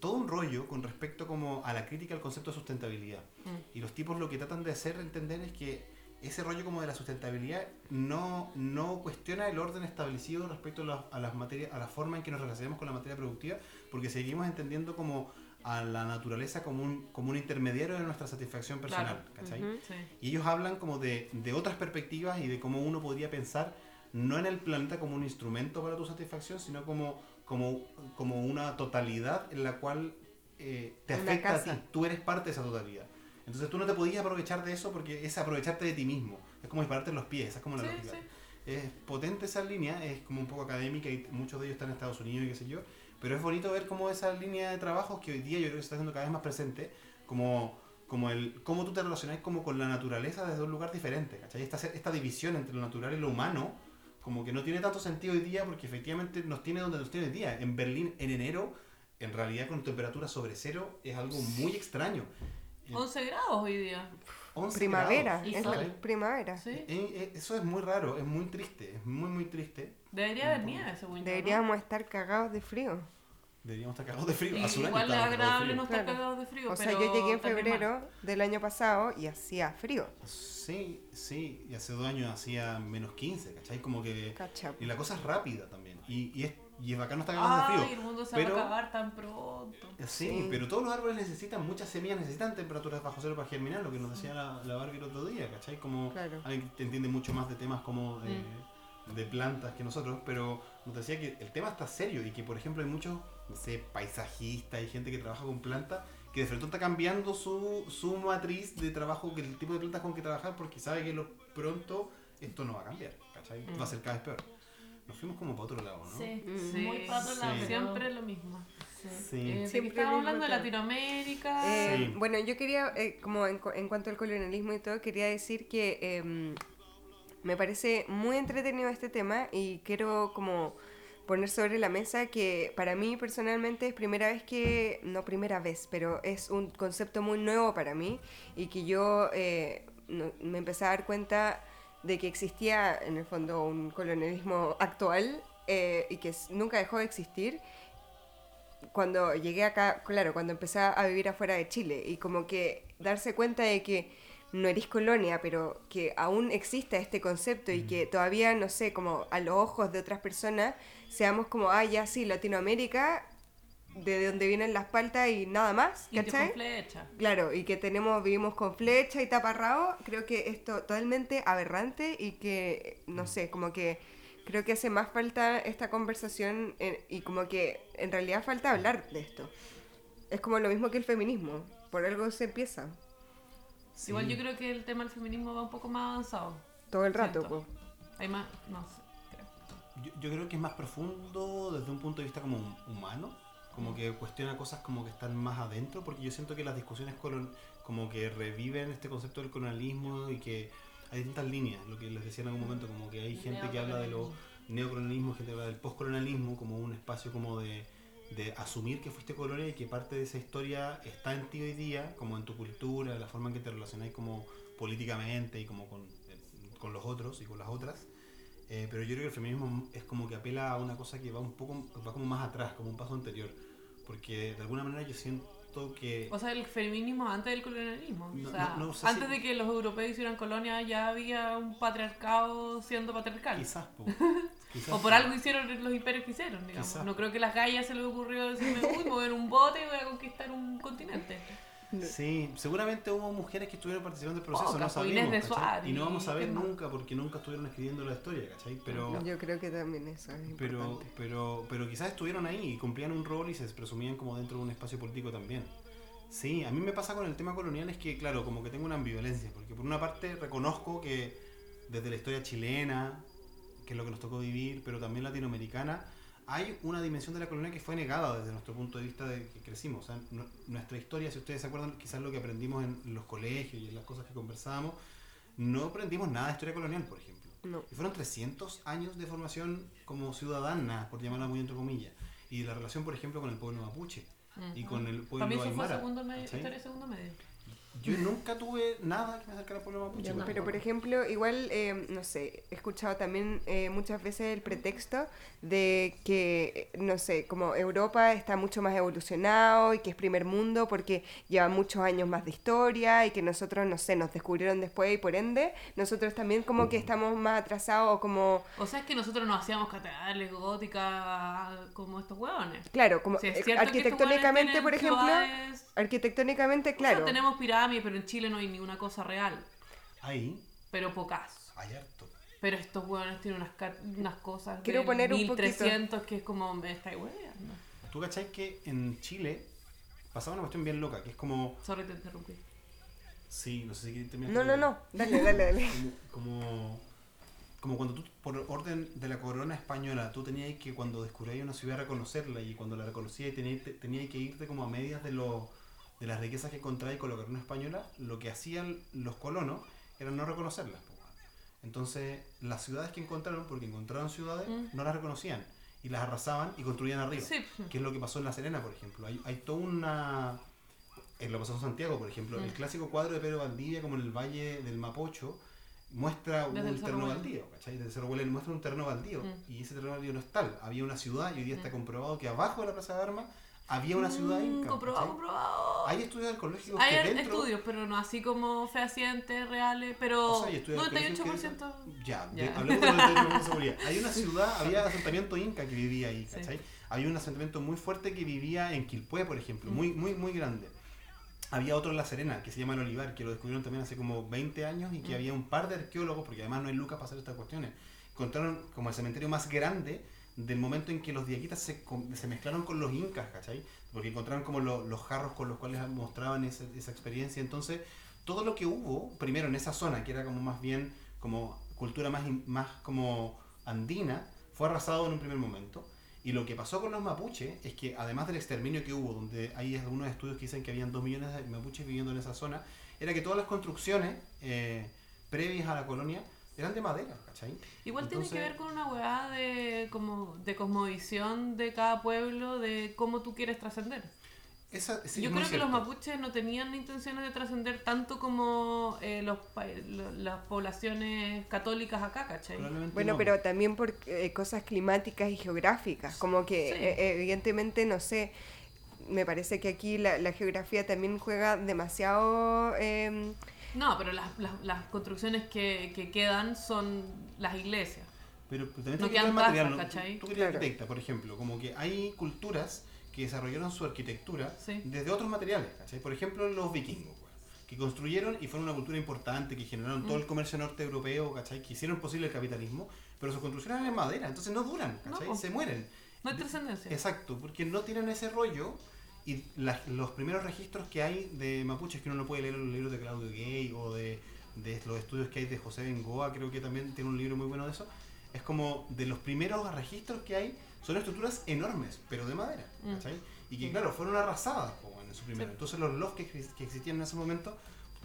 todo un rollo con respecto como a la crítica al concepto de sustentabilidad. Mm. Y los tipos lo que tratan de hacer entender es que ese rollo como de la sustentabilidad no, no cuestiona el orden establecido respecto a, la- a las materias, a la forma en que nos relacionamos con la materia productiva, porque seguimos entendiendo como a la naturaleza como un, como un intermediario de nuestra satisfacción personal, Claro. ¿cachai? Ujú. Sí. Y ellos hablan como de, de otras perspectivas y de cómo uno podría pensar no en el planeta como un instrumento para tu satisfacción, sino como, como, como una totalidad en la cual eh, te Una afecta a ti. Tú eres parte de esa totalidad. Entonces tú no te podías aprovechar de eso porque es aprovecharte de ti mismo. Es como dispararte en los pies, esa es como la Sí, lógica. sí. Es potente esa línea, es como un poco académica y muchos de ellos están en Estados Unidos y qué sé yo. Pero es bonito ver cómo esa línea de trabajo que hoy día yo creo que se está haciendo cada vez más presente, como, como el cómo tú te relacionas como con la naturaleza desde un lugar diferente, ¿cachai? Esta, esta división entre lo natural y lo humano, como que no tiene tanto sentido hoy día porque efectivamente nos tiene donde nos tiene hoy día. En Berlín, en enero, en realidad con temperatura sobre cero, es algo muy extraño. Eh, 11 grados hoy día. 11 Primavera, grados, es la primavera. Sí. Eso es muy raro, es muy triste, es muy muy triste. Debería haber nieve, según yo. ¿no? Deberíamos estar cagados de frío. Deberíamos estar cagados de frío. Igual es agradable no estar Claro. cagados de frío. O sea, pero yo llegué en febrero del año pasado y hacía frío. Sí, sí, y hace dos años hacía menos 15, ¿cachai? Como que... Cacha. Y la cosa es rápida también. Y, y es, y es bacán no estar mal. cagados de Ay, frío. el mundo se pero- va a acabar tan pronto. Sí, Sí. pero todos los árboles necesitan, muchas semillas necesitan temperaturas bajo cero para germinar, lo que nos decía la, la Barbie el otro día, ¿cachai? Como Claro. alguien que entiende mucho más de temas como de, Mm. de plantas que nosotros, pero nos decía que el tema está serio y que, por ejemplo, hay muchos, no sé, paisajistas y gente que trabaja con plantas que de frente está cambiando su, su matriz de trabajo, que el tipo de plantas con que trabajar, porque sabe que lo pronto esto no va a cambiar, ¿cachai? Mm. Va a ser cada vez peor. Nos fuimos como para otro lado, ¿no? Sí, Mm. muy para otro Sí. lado. Siempre lo mismo. Sí. Sí. Eh, ¿de qué Siempre estábamos hablando de. Latinoamérica. Eh, Sí. Bueno, yo quería, eh, como en, en cuanto al colonialismo y todo, quería decir que eh, me parece muy entretenido este tema y quiero como poner sobre la mesa que para mí personalmente es primera vez que, no primera vez, pero es un concepto muy nuevo para mí y que yo eh, no- me empecé a dar cuenta de que existía en el fondo un colonialismo actual eh, y que nunca dejó de existir cuando llegué acá, claro, cuando empecé a vivir afuera de Chile. Y como que darse cuenta de que no eres colonia, pero que aún exista este concepto y que todavía, no sé, como a los ojos de otras personas, seamos como, ah, ya sí, Latinoamérica, de donde vienen las paltas y nada más, Y que ¿cachai? con flecha. Claro, y que tenemos, vivimos con flecha y taparrabo, creo que es to- totalmente aberrante y que, no sé, como que creo que hace más falta esta conversación eh, y como que en realidad falta hablar de esto. Es como lo mismo que el feminismo, por algo se empieza, Sí. Igual yo creo que el tema del feminismo va un poco más avanzado. todo el rato. Po. Hay más, no sé. Yo, yo creo que es más profundo desde un punto de vista como hum- humano, como que cuestiona cosas como que están más adentro, porque yo siento que las discusiones colon- como que reviven este concepto del colonialismo y que hay distintas líneas, lo que les decía en algún momento, como que hay gente que habla de lo neocolonialismo, gente que habla del postcolonialismo como un espacio como de, de asumir que fuiste colonia y que parte de esa historia está en ti hoy día, como en tu cultura, la forma en que te relacionáis como políticamente y como con, eh, con los otros y con las otras. Eh, pero yo creo que el feminismo es como que apela a una cosa que va un poco, va como más atrás, como un paso anterior. Porque de alguna manera yo siento que... O sea, el feminismo antes del colonialismo. No, o sea, no, no sé antes si- de que los europeos hicieran colonia ya había un patriarcado siendo patriarcal. Quizás, po, quizás O por po. algo hicieron los imperios que hicieron, digamos. Quizás. No creo que las gallas se les ocurrió decirme, uy, me voy en un bote y voy a conquistar un continente. Sí, seguramente hubo mujeres que estuvieron participando del proceso, Pocas, no sabemos. Suárez Y no vamos a ver nunca porque nunca estuvieron escribiendo la historia, ¿cachai? Pero... Yo creo que también eso es Pero, importante. pero, pero quizás estuvieron ahí y cumplían un rol y se presumían como dentro de un espacio político también. Sí, a mí me pasa con el tema colonial es que, claro, como que tengo una ambivalencia, porque por una parte reconozco que desde la historia chilena, que es lo que nos tocó vivir, pero también latinoamericana, hay una dimensión de la colonia que fue negada desde nuestro punto de vista de que crecimos. O sea, nu- nuestra historia, si ustedes se acuerdan, quizás lo que aprendimos en los colegios y en las cosas que conversábamos, no aprendimos nada de historia colonial, por ejemplo. No. Y fueron 300 años de formación como ciudadana, por llamarla muy entre comillas. Y la relación, por ejemplo, con el pueblo mapuche y con el pueblo Para mí eso fue aymara. segundo medio, ¿cachai? historia segundo medio. Yo nunca tuve nada que me acercara al pueblo mapuche. Pero, por ejemplo. igual, eh, no sé, he escuchado también eh, muchas veces el pretexto de que, eh, no sé, como Europa está mucho más evolucionado y que es primer mundo porque lleva muchos años más de historia y que nosotros, no sé, nos descubrieron después y por ende, nosotros también como que estamos más atrasados o como, O sea, es que nosotros no hacíamos catedrales góticas como estos hueones. claro, como Sí, es eh, arquitectónicamente, por ejemplo, ciudades- arquitectónicamente, O sea, claro. tenemos pirámides, pero en Chile no hay ninguna cosa real. Ahí Pero pocas. hay harto. Pero estos hueones tienen unas, unas cosas Quiero del poner un 1300 que es como, me estáis hueveando. ¿Tú cachai que en Chile pasaba una cuestión bien loca? Que es como. Sorry, te interrumpí. Sí, no sé si quieres terminar. No, no, no, dale, dale, dale. Como, como, como cuando tú, por orden de la corona española, tú tenías que, cuando descubrías una ciudad, reconocerla y cuando la reconocías, tenías, tenías que irte como a medias de, lo, de las riquezas que encontráis con la corona española, lo que hacían los colonos era no reconocerlas. Entonces, las ciudades que encontraron, porque encontraron ciudades, Mm. no las reconocían y las arrasaban y construían arriba. Sí. Que es lo que pasó en La Serena, por ejemplo. Hay, hay toda una... En lo que pasó en Santiago, por ejemplo. El Mm. clásico cuadro de Pedro Valdivia, como en el Valle del Mapocho, muestra Desde un terreno baldío, ¿cachai? Desde Cerro Huelén muestra un terreno baldío. Mm. Y ese terreno baldío no es tal. Había una ciudad y hoy día está comprobado que abajo de la Plaza de Armas había una ciudad Mm, inca, comprobado, comprobado. Hay estudios arqueológicos Hay que er- dentro... estudios, pero no así como fehacientes, reales, pero O sea, hay estudios arqueológicos que 98%. dicen- Ya, Ya. de- hablemos de los detalles de seguridad. Hay una ciudad, había asentamiento inca que vivía ahí, Sí. ¿cachai? Había un asentamiento muy fuerte que vivía en Quilpué, por ejemplo, Mm. muy, muy, muy grande. Había otro en La Serena, que se llama El Olivar, que lo descubrieron también hace como 20 años y que Mm. había un par de arqueólogos, porque además no hay lucas para hacer estas cuestiones. Encontraron como el cementerio más grande del momento en que los diaquitas se, se mezclaron con los incas, ¿cachai? Porque encontraron como lo- los jarros con los cuales mostraban ese- esa experiencia. Entonces, todo lo que hubo, primero en esa zona, que era como más bien como cultura más, más como andina, fue arrasado en un primer momento. Y lo que pasó con los mapuches es que además del exterminio que hubo, donde hay algunos estudios que dicen que habían dos millones de mapuches viviendo en esa zona, era que todas las construcciones eh, previas a la colonia eran de madera, ¿cachai? Igual tiene que Entonces- ver con una weá de, como, de cosmovisión de cada pueblo, de cómo tú quieres trascender. Esa- sí, Yo creo que los cierto. mapuches no tenían intenciones de trascender tanto como eh, los, pa- lo- las poblaciones católicas acá, ¿cachai? Bueno, no. pero también por eh, cosas climáticas y geográficas, como que Sí. eh, evidentemente, no sé, me parece que aquí la, la geografía también juega demasiado... No, pero las, las, las construcciones que, que quedan son las iglesias. Pero pero también No que quedan material. ¿no? Tú, que eres arquitecta, por ejemplo, como que hay culturas que desarrollaron su arquitectura Sí. desde otros materiales, ¿cachai? Por ejemplo, los vikingos, que construyeron y fueron una cultura importante, que generaron Mm. todo el comercio norte europeo, ¿cachai? Que hicieron posible el capitalismo, pero sus construcciones eran en madera, entonces no duran, No, ¿cachai? po. Se mueren. No hay De- trascendencia. Exacto, porque no tienen ese rollo y las- los primeros registros que hay de mapuches que uno no puede leer en los libros de Claudio Gay o de, de los estudios que hay de José Bengoa, creo que también tiene un libro muy bueno de eso, es como de los primeros registros que hay, son estructuras enormes, pero de madera, Mm. ¿cachai? Y que claro, fueron arrasadas en su primero. Entonces los lofts que, que existían en ese momento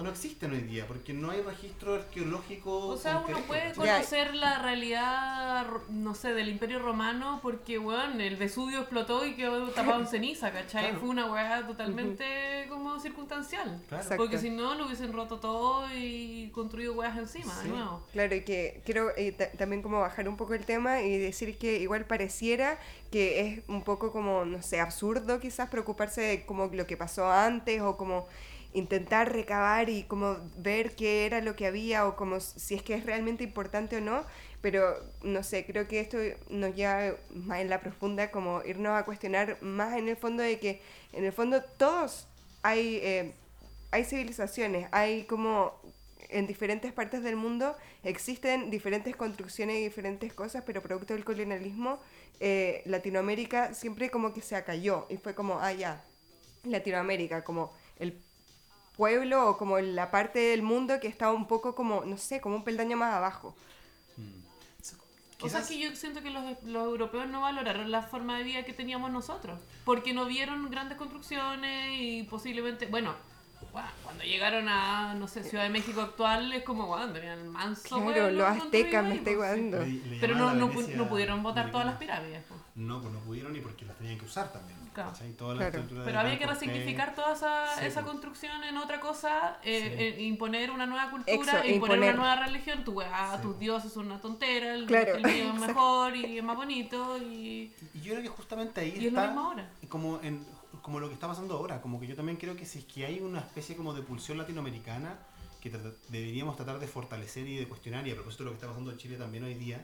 no existen hoy día, porque no hay registro arqueológico. O sea, uno puede. Ya. conocer la realidad, no sé, del Imperio Romano porque, weón, el Vesubio explotó y quedó tapado en ceniza, ¿cachai? Claro. Fue una weá totalmente como circunstancial. Claro. Porque si no, lo hubiesen roto todo y construido weas encima, Sí. de nuevo. Claro, y que quiero eh, ta- también como bajar un poco el tema y decir que igual pareciera que es un poco como, no sé, absurdo quizás preocuparse de como lo que pasó antes o como intentar recabar y como ver qué era lo que había o como si es que es realmente importante o no, pero no sé, creo que esto nos lleva más en la profunda como irnos a cuestionar más en el fondo de que en el fondo todos hay, eh, hay civilizaciones, hay como en diferentes partes del mundo existen diferentes construcciones y diferentes cosas, pero producto del colonialismo, eh, Latinoamérica siempre como que se acalló y fue como, ah, ya, Latinoamérica, como el pueblo o como la parte del mundo que está un poco como, no sé, como un peldaño más abajo. O sea que yo siento que los, los europeos no valoraron la forma de vida que teníamos nosotros. Porque no vieron grandes construcciones y posiblemente, bueno, cuando llegaron a, no sé, Ciudad de México actual, es como, guau, tenían manso. Claro, los aztecas me estoy guardando. Pero no, no, Venecia no pudieron botar todas las pirámides. pues. No, pues no pudieron y porque las tenían que usar también. Toda la Claro. Pero había que resignificar toda esa, Sí, esa construcción en otra cosa, eh, Sí. eh, imponer una nueva cultura, Exo- imponer, imponer. una nueva religión. Tu weá, Sí, tus dioses son una tontera, el, Claro. el mío es mejor y es más bonito y, Y yo creo que justamente ahí y es está ahora. como en como lo que está pasando ahora, como que yo también creo que si es que hay una especie como de pulsión latinoamericana que trata- deberíamos tratar de fortalecer y de cuestionar, y a propósito de lo que está pasando en Chile también hoy día,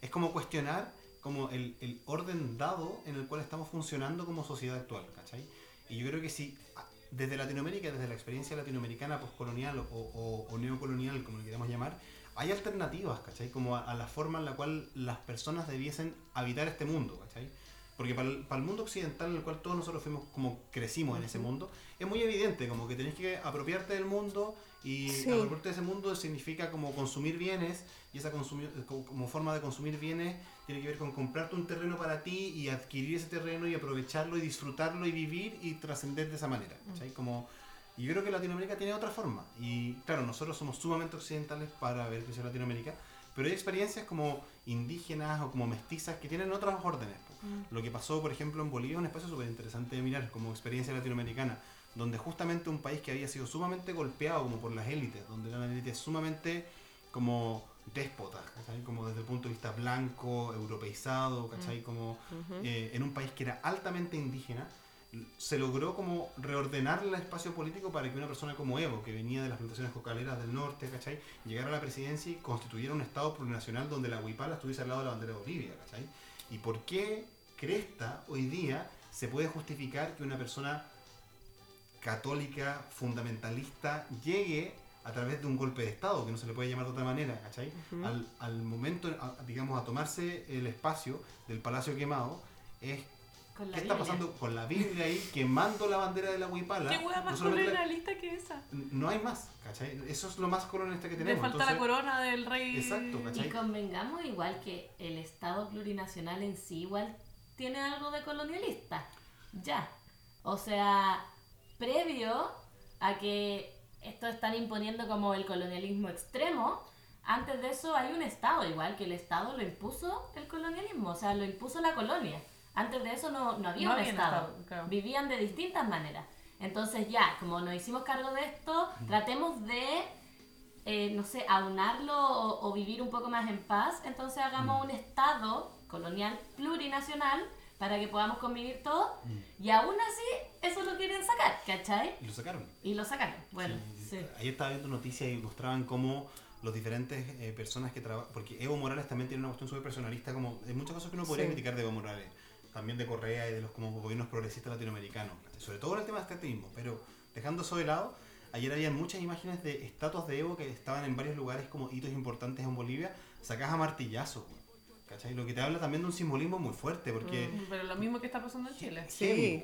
es como cuestionar como el, el orden dado en el cual estamos funcionando como sociedad actual, ¿cachai? Y yo creo que si a- desde Latinoamérica, desde la experiencia latinoamericana postcolonial o, o- o neocolonial, como le queramos llamar, hay alternativas, ¿cachai? Como a, a la forma en la cual las personas debiesen habitar este mundo, ¿cachai? Porque para el, para el mundo occidental en el cual todos nosotros fuimos como crecimos en ese mundo, es muy evidente, como que tenés que apropiarte del mundo y Sí. apropiarte de ese mundo significa como consumir bienes y esa como forma de consumir bienes tiene que ver con comprarte un terreno para ti y adquirir ese terreno y aprovecharlo y disfrutarlo y vivir y trascender de esa manera. ¿cachai? Como, y yo creo que Latinoamérica tiene otra forma. Y claro, nosotros somos sumamente occidentales para ver crecer Latinoamérica, pero hay experiencias como indígenas o como mestizas que tienen otras órdenes. po. Lo que pasó, por ejemplo, en Bolivia es un espacio súper interesante de mirar como experiencia latinoamericana, donde justamente un país que había sido sumamente golpeado como por las élites, donde eran élites sumamente como déspotas, ¿cachai? Como desde el punto de vista blanco, europeizado, ¿cachai? Como eh, en un país que era altamente indígena, se logró como reordenar el espacio político para que una persona como Evo, que venía de las plantaciones cocaleras del norte, ¿cachai? Llegara a la presidencia y constituyera un estado plurinacional donde la huipala estuviese al lado de la bandera de Bolivia, ¿cachai? ¿Y por qué Cresta hoy día se puede justificar que una persona católica, fundamentalista, llegue a través de un golpe de Estado, que no se le puede llamar de otra manera, ¿cachai? al, al momento, a- digamos, a tomarse el espacio del Palacio Quemado, es Con la ¿Qué está Biblia. pasando con la Biblia ahí quemando la bandera de la Huipala? ¿Qué hueá No más la- colonialista que esa? No hay más, ¿cachai? Eso es lo más colonialista que Le tenemos. falta la entonces- corona del rey. Exacto, Y ¿cachai? convengamos igual que el Estado plurinacional en sí igual tiene algo de colonialista. Ya. O sea, previo a que esto están imponiendo como el colonialismo extremo, antes de eso hay un Estado, igual que el Estado lo impuso el colonialismo, o sea, lo impuso la colonia. Antes de eso no, no había No un había Estado, Estado, claro. vivían de distintas maneras. Entonces ya, como nos hicimos cargo de esto, tratemos de, eh, no sé, aunarlo o, o vivir un poco más en paz, entonces hagamos un Estado colonial plurinacional para que podamos convivir todos y aún así eso lo quieren sacar, ¿cachai? Y lo sacaron. Y lo sacaron. Bueno, sí. Ayer estaba viendo noticias y mostraban cómo los diferentes eh, personas que trabajan. Porque Evo Morales también tiene una cuestión súper personalista, como hay muchas cosas que uno podría Sí. criticar de Evo Morales. También de Correa y de los como gobiernos progresistas latinoamericanos. ¿cachai? Sobre todo en el tema de extractivismo. Pero dejando eso de lado, ayer había muchas imágenes de estatuas de Evo que estaban en varios lugares como hitos importantes en Bolivia, sacadas a martillazos. güey. ¿Cachai? Lo que te habla también de un simbolismo muy fuerte, porque. Pero lo mismo que está pasando en Chile. Sí.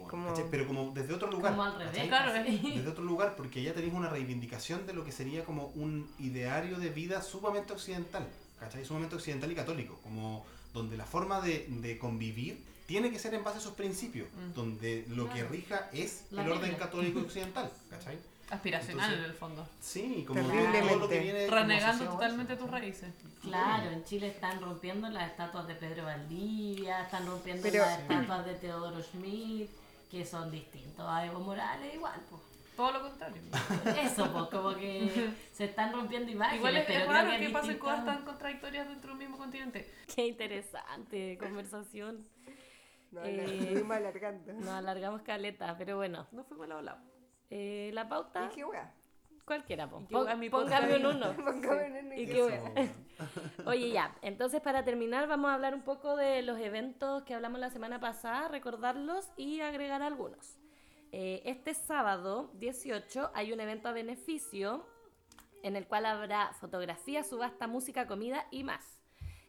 Pero como desde otro lugar. Como al revés. ¿cachai? Claro, casi. desde otro lugar, porque ya tenéis una reivindicación de lo que sería como un ideario de vida sumamente occidental, ¿cachai? Sumamente occidental y católico, como donde la forma de, de convivir tiene que ser en base a esos principios, donde lo que rija es La el orden Biblia. católico occidental, ¿cachai? Aspiracional Entonces- en el fondo. Sí, como Terriblemente. todo lo que viene Renegando a totalmente tus raíces. Claro, en Chile están rompiendo las estatuas de Pedro Valdivia, están rompiendo Pero- las estatuas de Teodoro Schmidt, que son distintos a Evo Morales, igual, pues. Todo lo contrario. Eso, pues, como que se están rompiendo imágenes. Igual es, pero es creo raro que que pasen cosas tan contradictorias dentro de un mismo continente. Qué interesante conversación. No, Eh, seguimos alargando. Nos alargamos caleta, pero bueno. No fuimos al lado lado. Eh, la pauta, ¿Y qué wea? cualquiera, po. ¿Y qué wea mi Póngame un uno. Póngame en el- ¿Y qué wea? Oye, ya, entonces para terminar vamos a hablar un poco de los eventos que hablamos la semana pasada, recordarlos y agregar algunos. Eh, este sábado 18 hay un evento a beneficio en el cual habrá fotografía, subasta, música, comida y más.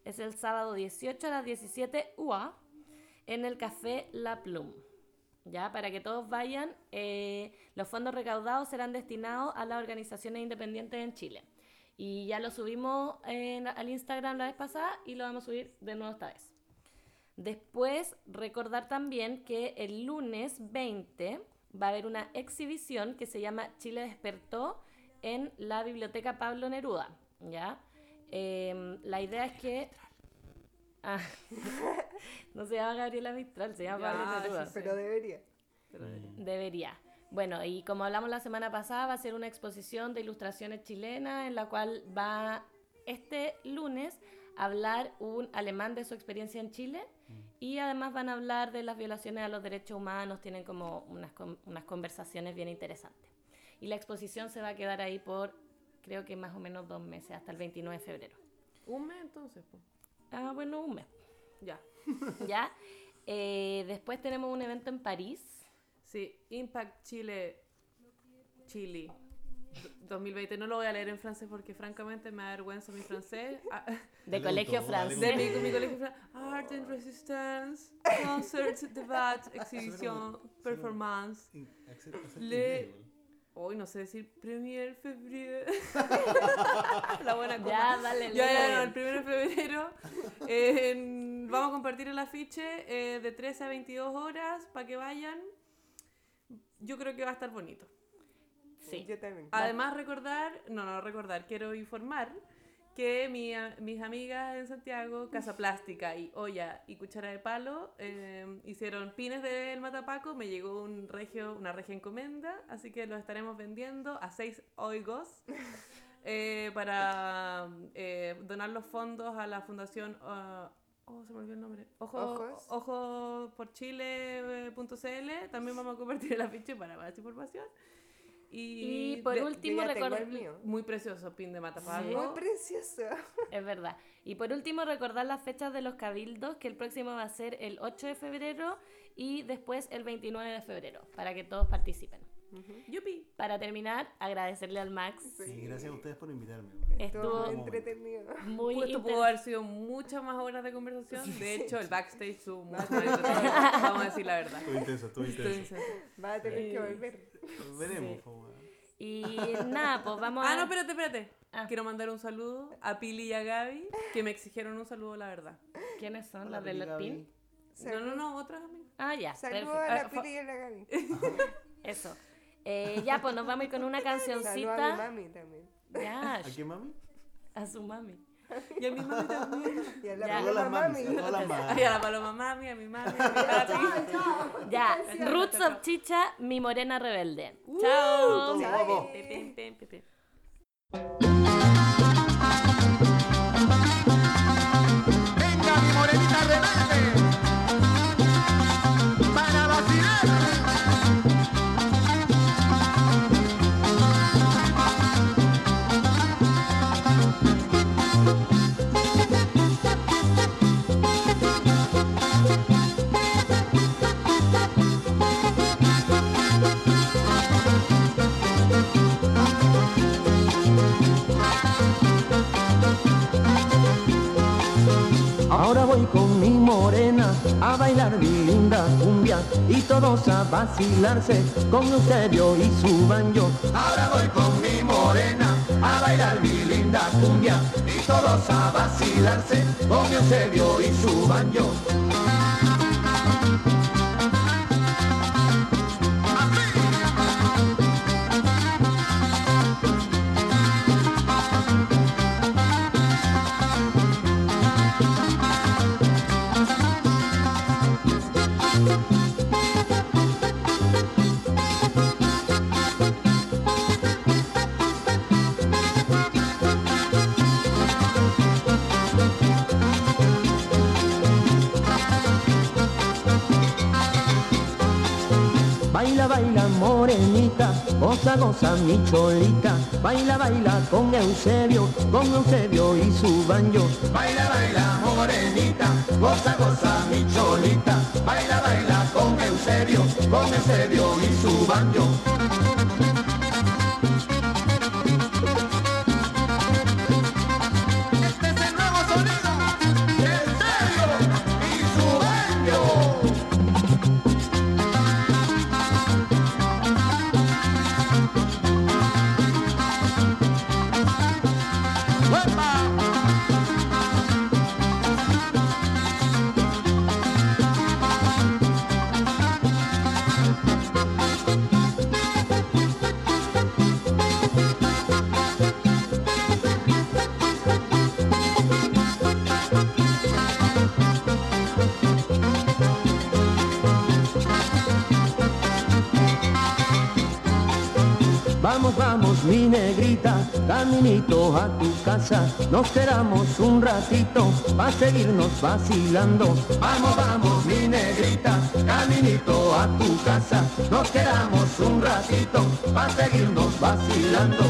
Es el sábado 18 a las 17 UA en el Café La Plum. Ya, para que todos vayan, eh, los fondos recaudados serán destinados a las organizaciones independientes en Chile. Y ya lo subimos en- al Instagram la vez pasada y lo vamos a subir de nuevo esta vez. Después, recordar también que el lunes 20 va a haber una exhibición que se llama Chile despertó en la Biblioteca Pablo Neruda. ¿ya? Em, la idea es que... Ah, no se llama Gabriela Mistral, se llama Ya, Pablo Neruda. sí, Pero debería. Debería. Bueno, y como hablamos la semana pasada, va a ser una exposición de ilustraciones chilenas en la cual va este lunes a hablar un alemán de su experiencia en Chile y además van a hablar de las violaciones a los derechos humanos, tienen como unas, unas conversaciones bien interesantes. Y la exposición se va a quedar ahí por creo que más o menos dos meses, hasta el 29 de febrero. Un mes entonces, pues. Ah, bueno, un mes. Ya. ¿Ya? Eh, después tenemos un evento en París. Sí, Impact Chile. Chile. do- 2020. No lo voy a leer en francés porque francamente me da vergüenza mi francés. Ah, De colegio francés. De mi, mi colegio fran- Art and Resistance, Concert, Debate, Exhibición, Performance. Le- Hoy no sé decir Premier Febrero. La buena cosa. Ya, dale, Ya, dale. ya, no, el 1 de febrero eh, en- vamos a compartir el afiche eh, de 13 a 22 horas para que vayan. Yo creo que va a estar bonito. Sí. Yo también. Además recordar, no, no recordar, quiero informar que mi mis amigas en Santiago, Casa Plástica y Olla y Cuchara de Palo eh, hicieron pines del Matapaco, me llegó un regio, una regia encomenda, así que los estaremos vendiendo a 6 oigos eh, para eh, donar los fondos a la fundación... ah, Oh, se me olvidó el nombre. Ojo, Ojos. ojo por Chile.cl. También vamos a compartir el afiche para más información. Y, Y por de- último, Yo ya tengo recor- el mío. muy precioso pin de Matapaco. Muy precioso. Es verdad. Y por último, recordar las fechas de los cabildos, que el próximo va a ser el 8 de febrero y después el 29 de febrero, para que todos participen. Yupi. Para terminar, agradecerle al Max. Sí, gracias a ustedes por invitarme. Estuvo muy muy entretenido. muy Esto pudo haber sido muchas más horas de conversación. De hecho, el backstage estuvo entretenido. Vamos a decir la verdad. Estuvo intenso, estuvo intenso. Va a tener que volver. Veremos. Y nada, pues vamos a... Ah, no, espérate, espérate. Ah. Quiero mandar un saludo a Pili y a Gaby, que me exigieron un saludo, la verdad. ¿Quiénes son? Hola, ¿Las Gaby. latín? No, no, no, otras amigas. Ah, ya. Saludos a la Ah, Pili y a la Gaby. Eso. Eh, ya, pues nos vamos a ir con una Saludos a mi cancioncita. mami también. Ya, ¿A quién, mami? A su mami. Y a mi mami también. Y a la Ya. Paloma mami. a. Ay, a la paloma mami, a mi mami, a mi papi. Ya, Roots of Chicha, mi morena rebelde. Chao. Chao. Ahora voy con mi morena a bailar mi linda cumbia y todos a vacilarse con Eusebio y su banjo. Ahora voy con mi morena a bailar mi linda cumbia y todos a vacilarse con Eusebio y su banjo. Goza, goza mi cholita. Baila, baila con Eusebio, con Eusebio y su banjo. Baila, baila morenita, goza, goza mi cholita. Baila, baila con Eusebio, con Eusebio y su banjo. Caminito a tu casa. Nos quedamos un ratito para seguirnos vacilando. Vamos, vamos, mi negrita, caminito a tu casa. Nos quedamos un ratito para seguirnos vacilando.